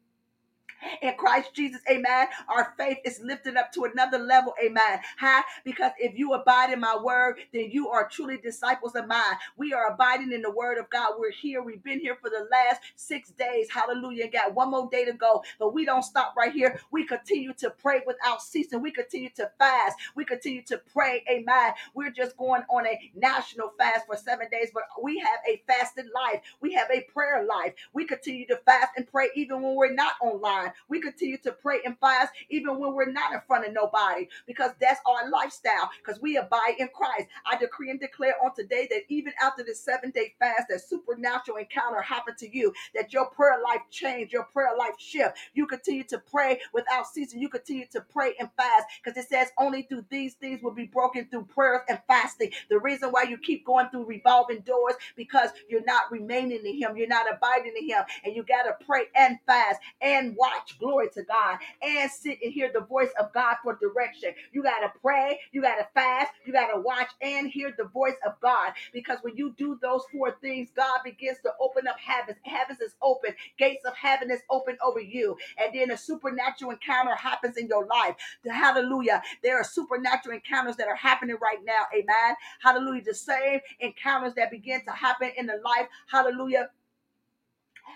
[SPEAKER 2] in Christ Jesus, amen. Our faith is lifted up to another level, amen. How? Because if you abide in my word, then you are truly disciples of mine. We are abiding in the word of God. We're here. We've been here for the last six days. Hallelujah. Got one more day to go, but we don't stop right here. We continue to pray without ceasing. We continue to fast. We continue to pray, amen. We're just going on a national fast for seven days, but we have a fasted life. We have a prayer life. We continue to fast and pray even when we're not online. We continue to pray and fast even when we're not in front of nobody because that's our lifestyle because we abide in Christ. I decree and declare on today that even after this seven day fast, that supernatural encounter happened to you, that your prayer life change, your prayer life shift. You continue to pray without ceasing. You continue to pray and fast because it says only through these things will be broken through prayers and fasting. The reason why you keep going through revolving doors because you're not remaining in Him, you're not abiding in Him, and you got to pray and fast and watch watch, glory to God, and sit and hear the voice of God for direction. You got to pray, you got to fast, you got to watch and hear the voice of God. Because when you do those four things, God begins to open up heavens. Heavens is open, gates of heaven is open over you, and then a supernatural encounter happens in your life. Hallelujah. There are supernatural encounters that are happening right now. Amen. Hallelujah. The same encounters that begin to happen in the life, hallelujah,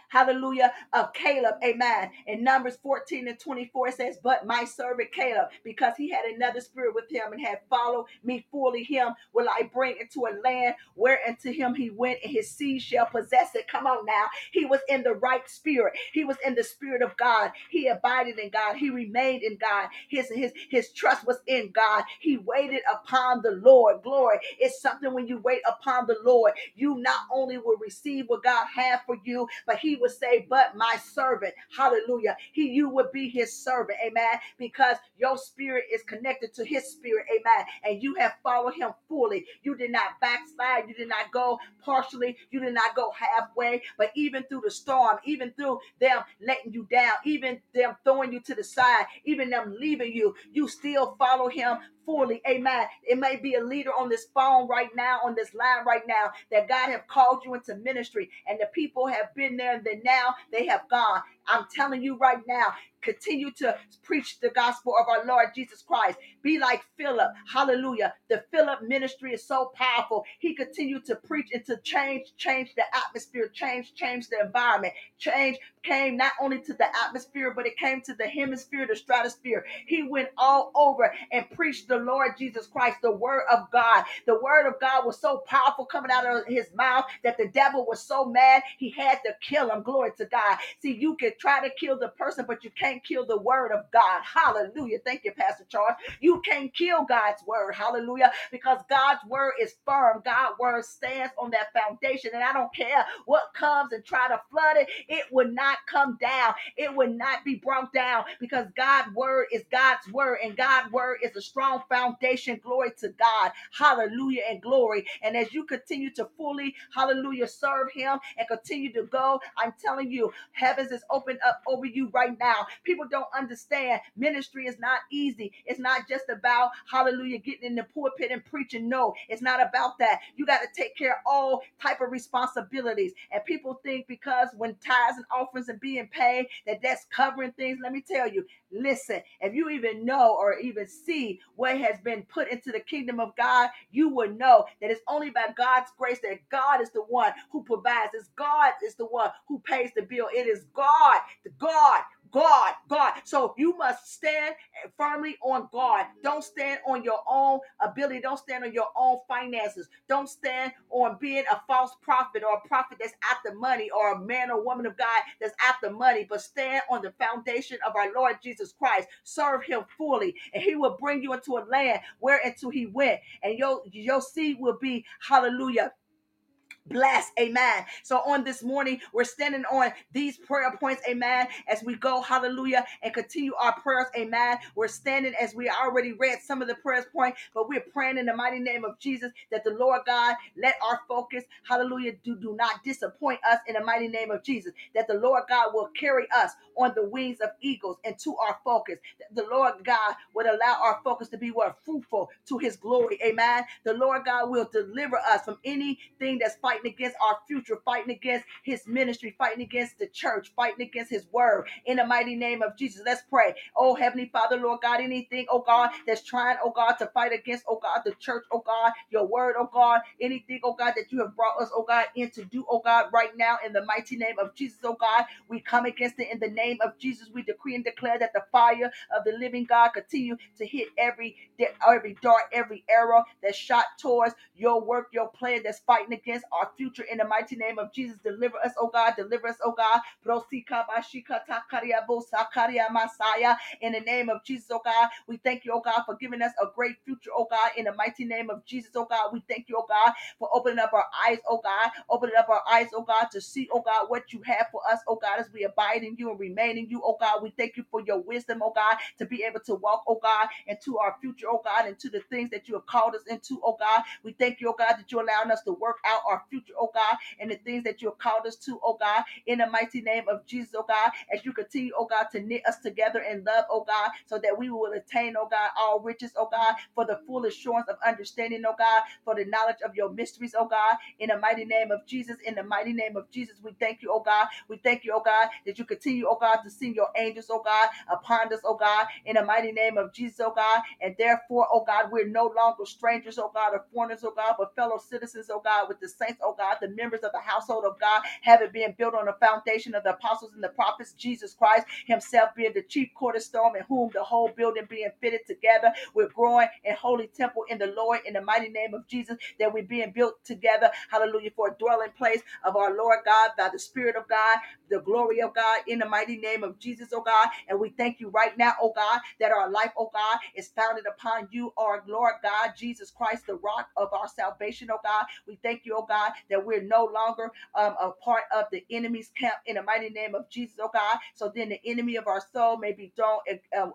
[SPEAKER 2] hallelujah, of Caleb, amen. In Numbers 14 and 24 it says, But my servant Caleb, because he had another spirit with him and had followed me fully, him will I bring into a land where into him he went, and his seed shall possess it. Come on now. He was in the right spirit, he was in the spirit of God. He abided in God, he remained in God. His his his trust was in God. He waited upon the Lord. Glory. It's something when you wait upon the Lord, you not only will receive what God had for you, but he would say, But my servant, hallelujah. He you would be his servant, amen. Because your spirit is connected to his spirit, amen. And you have followed him fully. You did not backslide, you did not go partially, you did not go halfway, but even through the storm, even through them letting you down, even them throwing you to the side, even them leaving you, you still follow him fully. Amen. It may be a leader on this phone right now, on this line right now, that God have called you into ministry, and the people have been there, and then now they have gone. I'm telling you right now, continue to preach the gospel of our Lord Jesus Christ. Be like Philip. Hallelujah. The Philip ministry is so powerful. He continued to preach and to change, change the atmosphere, change, change the environment. Change came not only to the atmosphere, but it came to the hemisphere, the stratosphere. He went all over and preached the Lord Jesus Christ, the word of God. The word of God was so powerful coming out of his mouth that the devil was so mad he had to kill him. Glory to God. See, you can try to kill the person, but you can't kill the word of God. Hallelujah. Thank you, Pastor Charles. You can't kill God's word. Hallelujah. Because God's word is firm. God's word stands on that foundation. And I don't care what comes and try to flood it, it would not come down. It would not be brought down because God's word is God's word, and God's word is a strong foundation. Glory to God. Hallelujah and glory. And as you continue to fully, hallelujah, serve him and continue to go, I'm telling you, heavens is open up over you right now People don't understand ministry is not easy. It's not just about hallelujah getting in the pulpit and preaching. No, it's not about that. You got to take care of all type of responsibilities. And people think because when tithes and offerings are being paid that that's covering things. Let me tell you, listen, if you even know or even see what has been put into the kingdom of God, you will know that it's only by God's grace that God is the one who provides. It's God is the one who pays the bill. It is God, the God God, God. So you must stand firmly on God. Don't stand on your own ability. Don't stand on your own finances. Don't stand on being a false prophet or a prophet that's after money or a man or woman of God that's after money, but stand on the foundation of our Lord Jesus Christ. Serve him fully, and he will bring you into a land where until he went, and your your seed will be hallelujah blessed. Amen. So on this morning, we're standing on these prayer points. Amen. As we go, hallelujah, and continue our prayers. Amen. We're standing as we already read some of the prayers point, but we're praying in the mighty name of Jesus that the Lord God let our focus, hallelujah, do, do not disappoint us in the mighty name of Jesus. That the Lord God will carry us on the wings of eagles into our focus. That the Lord God would allow our focus to be what fruitful to his glory. Amen. The Lord God will deliver us from anything that's fighting fighting against our future, fighting against his ministry, fighting against the church, fighting against his word. In the mighty name of Jesus, let's pray. Oh, Heavenly Father, Lord God, anything, oh God, that's trying, oh God, to fight against, oh God, the church, oh God, your word, oh God, anything, oh God, that you have brought us, oh God, in to do, oh God, right now, in the mighty name of Jesus, oh God, we come against it in the name of Jesus. We decree and declare that the fire of the living God continue to hit every every dart, every arrow that's shot towards your work, your plan that's fighting against our future in the mighty name of Jesus. Deliver us, oh God. Deliver us, oh God. In the name of Jesus, oh God. We thank you, oh God, for giving us a great future, oh God. In the mighty name of Jesus, oh God. We thank you, oh God, for opening up our eyes, oh God. Opening up our eyes, oh God, to see, oh God, what you have for us, oh God, as we abide in you and remain in you, oh God. We thank you for your wisdom, oh God, to be able to walk, oh God, into our future, oh God, into the things that you have called us into, oh God. We thank you, oh God, that you're allowing us to work out our future future, oh God, and the things that you have called us to, oh God, in the mighty name of Jesus, oh God, as you continue, oh God, to knit us together in love, oh God, so that we will attain, oh God, all riches, oh God, for the full assurance of understanding, oh God, for the knowledge of your mysteries, oh God, in the mighty name of Jesus, in the mighty name of Jesus, we thank you, oh God, we thank you, oh God, that you continue, oh God, to send your angels, oh God, upon us, oh God, in the mighty name of Jesus, oh God, and therefore, oh God, we're no longer strangers, oh God, or foreigners, oh God, but fellow citizens, oh God, with the saints, oh God, the members of the household of God, having been built on the foundation of the apostles and the prophets, Jesus Christ Himself being the chief cornerstone, in whom the whole building being fitted together. We're growing in holy temple in the Lord in the mighty name of Jesus, that we're being built together, hallelujah, for a dwelling place of our Lord God by the Spirit of God, the glory of God in the mighty name of Jesus, oh God. And we thank you right now, oh God, that our life, oh God, is founded upon you, our Lord God, Jesus Christ, the rock of our salvation, oh God. We thank you, oh God, that we're no longer um, a part of the enemy's camp in the mighty name of Jesus, oh God. So then the enemy of our soul may be thrown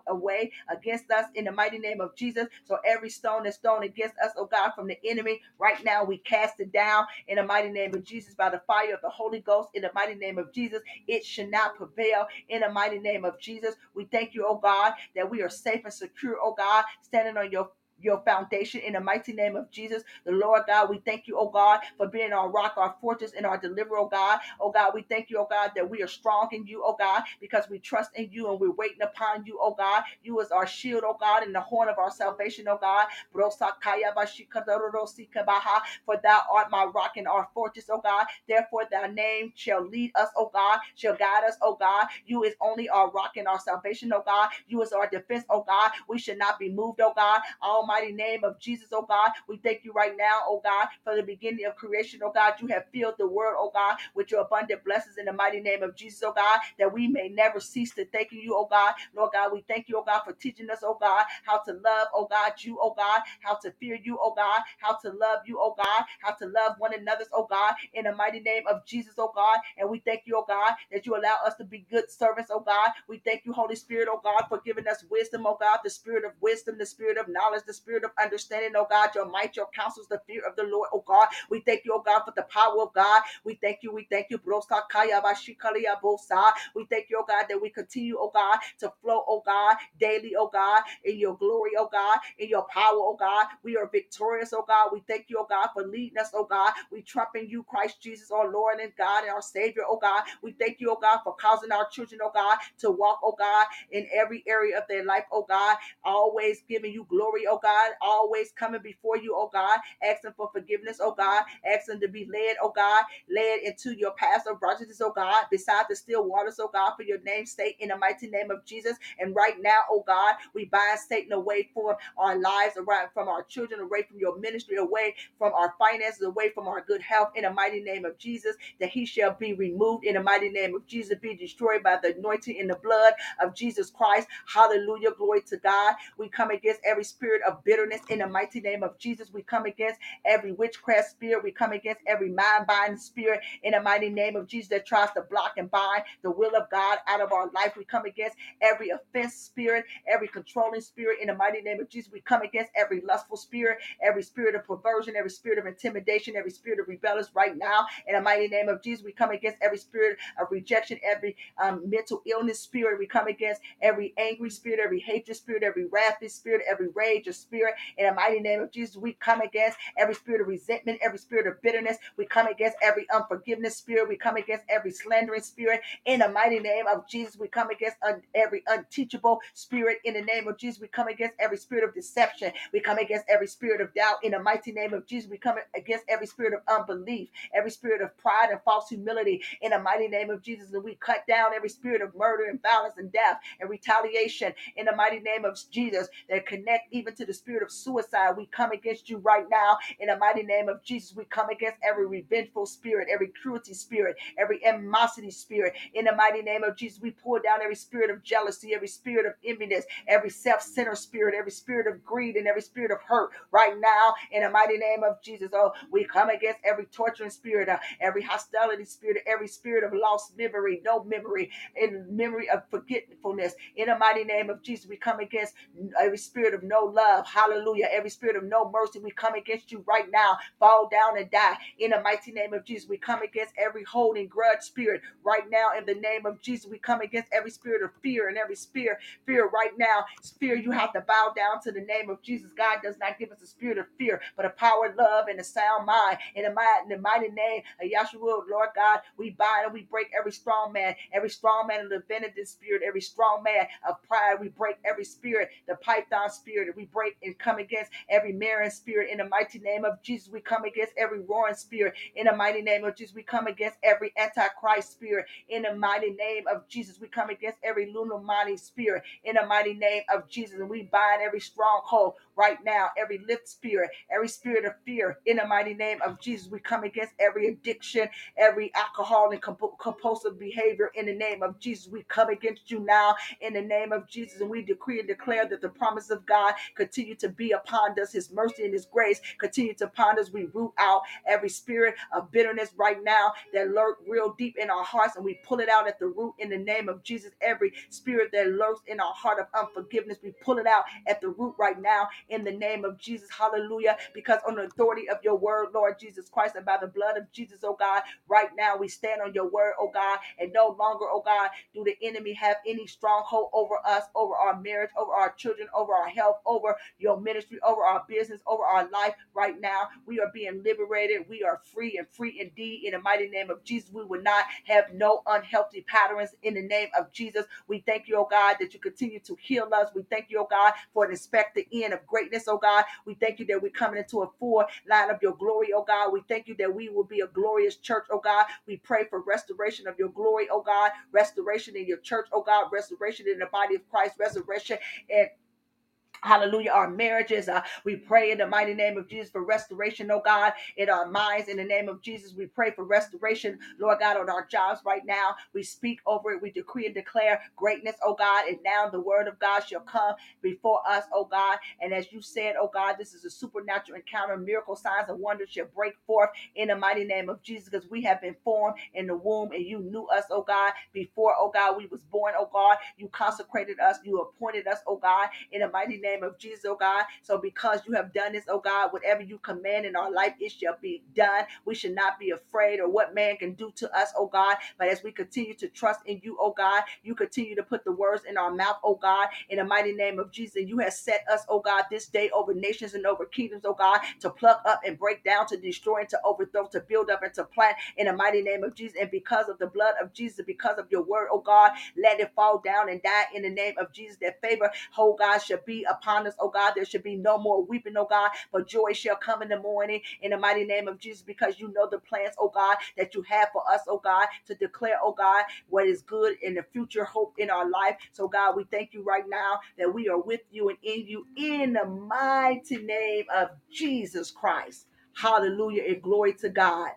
[SPEAKER 2] away against us in the mighty name of Jesus. So every stone that's thrown against us, oh God, from the enemy, right now we cast it down in the mighty name of Jesus by the fire of the Holy Ghost in the mighty name of Jesus. It shall not prevail in the mighty name of Jesus. We thank you, oh God, that we are safe and secure, oh God, standing on your your foundation in the mighty name of Jesus. The Lord God, we thank you, oh God, for being our rock, our fortress, and our deliverer, oh God. Oh God, we thank you, oh God, that we are strong in you, oh God, because we trust in you and we're waiting upon you, oh God. You is our shield, oh God, and the horn of our salvation, oh God. For thou art my rock and our fortress, oh God. Therefore, thy name shall lead us, oh God, shall guide us, oh God. You is only our rock and our salvation, oh God. You is our defense, oh God. We should not be moved, oh God. Almighty mighty name of Jesus, oh God. We thank you right now, oh God, for the beginning of creation, oh God. You have filled the world, oh God, with your abundant blessings in the mighty name of Jesus, oh God, that we may never cease to thank you, oh God. Lord God, we thank you, oh God, for teaching us, oh God, how to love, oh God, you, oh God, how to fear you, oh God, how to love you, oh God, how to love one another, oh God, in the mighty name of Jesus, oh God. And we thank you, oh God, that you allow us to be good servants, oh God. We thank you, Holy Spirit, oh God, for giving us wisdom, oh God, the spirit of wisdom, the spirit of knowledge, the spirit of understanding, oh God, your might, your counsels, the fear of the Lord, oh God. We thank you, oh God, for the power of God. We thank you, we thank you, Brosa Kaya Bashikalia Bosa. We thank you, oh God, that we continue, oh God, to flow, oh God, daily, oh God, in your glory, oh God, in your power, oh God. We are victorious, oh God. We thank you, oh God, for leading us, oh God. We trust in you, Christ Jesus, our Lord and God and our Savior, oh God. We thank you, oh God, for causing our children, oh God, to walk, oh God, in every area of their life, oh God, always giving you glory, oh God, always coming before you, oh God, asking for forgiveness, oh God, asking to be led, oh God, led into your path of righteousness, oh God, beside the still waters, oh God, for your name's sake, in the mighty name of Jesus. And right now, oh God, we bind Satan away from our lives, around from our children, away from your ministry, away from our finances, away from our good health, in the mighty name of Jesus, that he shall be removed in the mighty name of Jesus, be destroyed by the anointing in the blood of Jesus Christ. Hallelujah. Glory to God. We come against every spirit of bitterness in the mighty name of Jesus. We come against every witchcraft spirit. We come against every mind binding spirit in the mighty name of Jesus that tries to block and bind the will of God out of our life. We come against every offense spirit, every controlling spirit in the mighty name of Jesus. We come against every lustful spirit, every spirit of perversion, every spirit of intimidation, every spirit of rebellion right now. In the mighty name of Jesus, we come against every spirit of rejection, every um, mental illness spirit. We come against every angry spirit, every hatred spirit, every wrathy spirit, every rage of spirit. In the mighty name of Jesus, we come against every spirit of resentment, every spirit of bitterness. We come against every unforgiveness spirit. We come against every slandering spirit. In the mighty name of Jesus, we come against un- every unteachable spirit. In the name of Jesus, we come against every spirit of deception. We come against every spirit of doubt. In the mighty name of Jesus, we come against every spirit of unbelief, every spirit of pride and false humility. In the mighty name of Jesus, and we cut down every spirit of murder and violence and death and retaliation. In the mighty name of Jesus, that connect even to the spirit of suicide. We come against you right now. In the mighty name of Jesus, we come against every revengeful spirit, every cruelty spirit, every animosity spirit. In the mighty name of Jesus, we pull down every spirit of jealousy, every spirit of enviness, every self-centered spirit, every spirit of greed, and every spirit of hurt right now. In the mighty name of Jesus, oh, we come against every torturing spirit, uh, every hostility spirit, every spirit of lost memory, no memory, in memory of forgetfulness. In the mighty name of Jesus, we come against every spirit of no love. Hallelujah. Every spirit of no mercy, we come against you right now. Fall down and die. In the mighty name of Jesus, we come against every holding grudge spirit right now. In the name of Jesus, we come against every spirit of fear and every spirit, fear right now. Fear, you have to bow down to the name of Jesus. God does not give us a spirit of fear, but a power, love, and a sound mind. In the mighty, name of Yahshua, Lord God, we bind and we break every strong man, every strong man of the divinity spirit, every strong man of pride. We break every spirit, the python spirit, we break and come against every marrying spirit in the mighty name of Jesus. We come against every roaring spirit in the mighty name of Jesus. We come against every antichrist spirit in the mighty name of Jesus. We come against every lunomani spirit in the mighty name of Jesus. And we bind every stronghold right now, every lift spirit, every spirit of fear in the mighty name of Jesus. We come against every addiction, every alcohol and comp- compulsive behavior in the name of Jesus. We come against you now in the name of Jesus. And we decree and declare that the promise of God continue to be upon us, his mercy and his grace continue to upon us. We root out every spirit of bitterness right now that lurk real deep in our hearts and we pull it out at the root in the name of Jesus. Every spirit that lurks in our heart of unforgiveness, we pull it out at the root right now in the name of Jesus. Hallelujah. Because on the authority of your word, Lord Jesus Christ, and by the blood of Jesus, oh God, right now we stand on your word, oh God, and no longer, oh God, do the enemy have any stronghold over us, over our marriage, over our children, over our health, over your ministry, over our business, over our life right now. We are being liberated. We are free and free indeed in the mighty name of Jesus. We will not have no unhealthy patterns in the name of Jesus. We thank you, oh God, that you continue to heal us. We thank you, oh God, for an expected end of greatness, oh God. We thank you that we're coming into a full line of your glory, oh God. We thank you that we will be a glorious church, oh God. We pray for restoration of your glory, oh God, restoration in your church, oh God, restoration in the body of Christ, restoration and Hallelujah. Our marriages, uh, we pray in the mighty name of Jesus for restoration, oh God, in our minds. In the name of Jesus, we pray for restoration, Lord God, on our jobs right now. We speak over it. We decree and declare greatness, oh God. And now the word of God shall come before us, oh God. And as you said, oh God, this is a supernatural encounter. Miracle signs and wonders shall break forth in the mighty name of Jesus because we have been formed in the womb and you knew us, oh God, before, oh God, we was born, oh God. You consecrated us. You appointed us, oh God, in the mighty name name of Jesus, oh God. So because you have done this, oh God, whatever you command in our life, it shall be done. We should not be afraid of what man can do to us, oh God. But as we continue to trust in you, oh God, you continue to put the words in our mouth, oh God, in the mighty name of Jesus. You have set us, oh God, this day over nations and over kingdoms, oh God, to pluck up and break down, to destroy and to overthrow, to build up and to plant in the mighty name of Jesus. And because of the blood of Jesus, because of your word, oh God, let it fall down and die in the name of Jesus. That favor, oh God, shall be upon us, oh God. There should be no more weeping, oh God, but joy shall come in the morning in the mighty name of Jesus, because you know the plans, oh God, that you have for us, oh God, to declare, oh God, what is good in the future hope in our life. So, God, we thank you right now that we are with you and in you in the mighty name of Jesus Christ. Hallelujah and glory to God.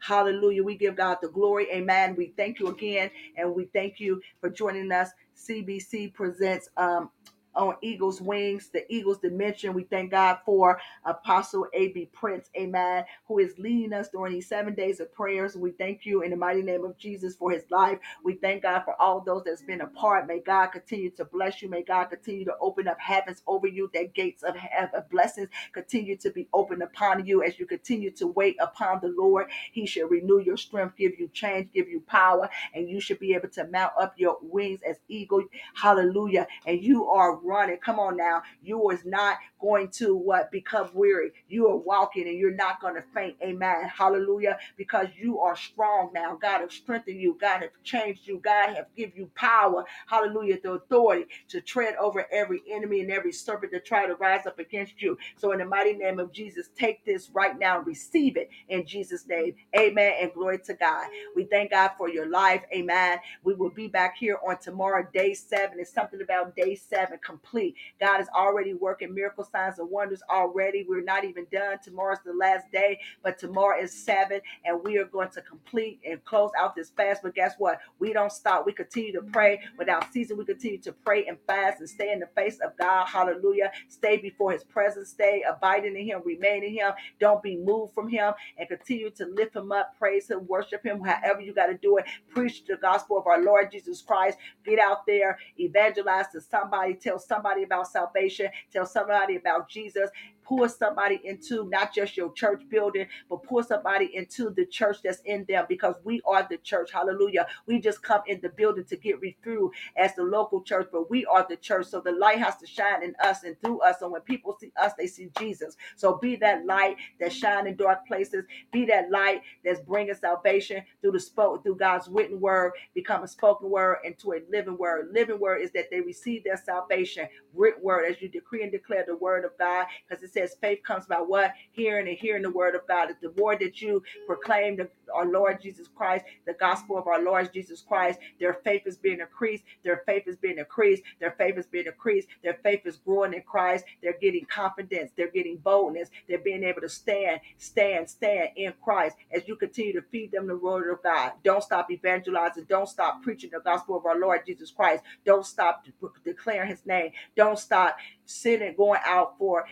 [SPEAKER 2] Hallelujah. We give God the glory. Amen. We thank you again and we thank you for joining us. CBC presents um on Eagles Wings, the Eagles Dimension. We thank God for Apostle A.B. Prince, amen, who is leading us during these seven days of prayers. We thank you in the mighty name of Jesus for his life. We thank God for all those that's been a part. May God continue to bless you. May God continue to open up heavens over you, that gates of, of blessings continue to be opened upon you as you continue to wait upon the Lord. He shall renew your strength, give you change, give you power, and you should be able to mount up your wings as eagle. Hallelujah. And you are running. Come on now. You is not going to what become weary. You are walking and you're not going to faint. Amen. Hallelujah. Because you are strong now. God has strengthened you. God has changed you. God has give you power. Hallelujah. The authority to tread over every enemy and every serpent that try to rise up against you. So in the mighty name of Jesus, take this right now and receive it in Jesus' name. Amen. And glory to God. We thank God for your life. Amen. We will be back here on tomorrow, day seven. It's something about day seven complete. God is already working miracle signs and wonders already. We're not even done. Tomorrow's the last day, but tomorrow is seven, and we are going to complete and close out this fast. But guess what? We don't stop. We continue to pray without ceasing. We continue to pray and fast and stay in the face of God. Hallelujah. Stay before his presence. Stay abiding in him, remain in him. Don't be moved from him and continue to lift him up, praise him, worship him, however you got to do it. Preach the gospel of our Lord Jesus Christ. Get out there, evangelize to somebody, tell somebody about salvation, tell somebody about Jesus pour somebody into not just your church building, but pour somebody into the church that's in them because we are the church. Hallelujah. We just come in the building to get through as the local church, but we are the church. So the light has to shine in us and through us. And when people see us, they see Jesus. So be that light that shine in dark places. Be that light that's bringing salvation through the spoke, through God's written word, become a spoken word into a living word. Living word is that they receive their salvation. Written word as you decree and declare the word of God, because it's says faith comes by what? Hearing and hearing the word of God. The more that you proclaim the, our Lord Jesus Christ, the gospel of our Lord Jesus Christ, their faith is being increased. Their faith is being increased. Their faith is being increased. Their faith is growing in Christ. They're getting confidence. They're getting boldness. They're being able to stand, stand, stand in Christ as you continue to feed them the word of God. Don't stop evangelizing. Don't stop preaching the gospel of our Lord Jesus Christ. Don't stop declaring his name. Don't stop sitting, going out for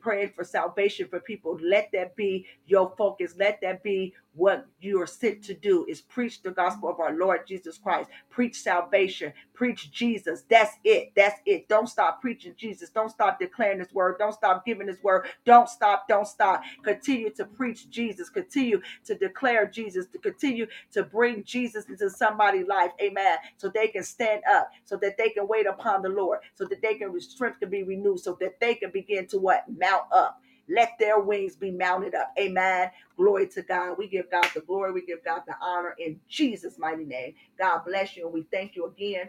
[SPEAKER 2] praying for salvation for people. Let that be your focus. Let that be what you are sent to do is preach the gospel of our Lord Jesus Christ. Preach salvation. Preach Jesus. That's it. That's it. Don't stop preaching Jesus. Don't stop declaring his word. Don't stop giving his word. Don't stop. Don't stop. Continue to preach Jesus. Continue to declare Jesus. To continue to bring Jesus into somebody's life. Amen. So they can stand up. So that they can wait upon the Lord. So that they can strength can be renewed. So that they can begin to what? Mount up. Let their wings be mounted up. Amen. Glory to God. We give God the glory. We give God the honor in Jesus' mighty name. God bless you. And we thank you again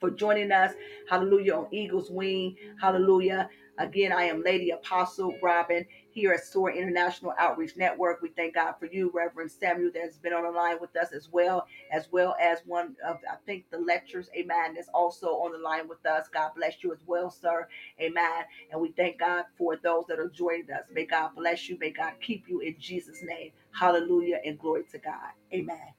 [SPEAKER 2] for joining us. Hallelujah on Eagles Wing. Hallelujah. Again, I am Lady Apostle Robin here at SOAR International Outreach Network. We thank God for you, Reverend Samuel, that's been on the line with us as well, as well as one of, I think, the lectures, amen, that's also on the line with us. God bless you as well, sir, amen. And we thank God for those that are joining us. May God bless you. May God keep you in Jesus' name. Hallelujah and glory to God. Amen.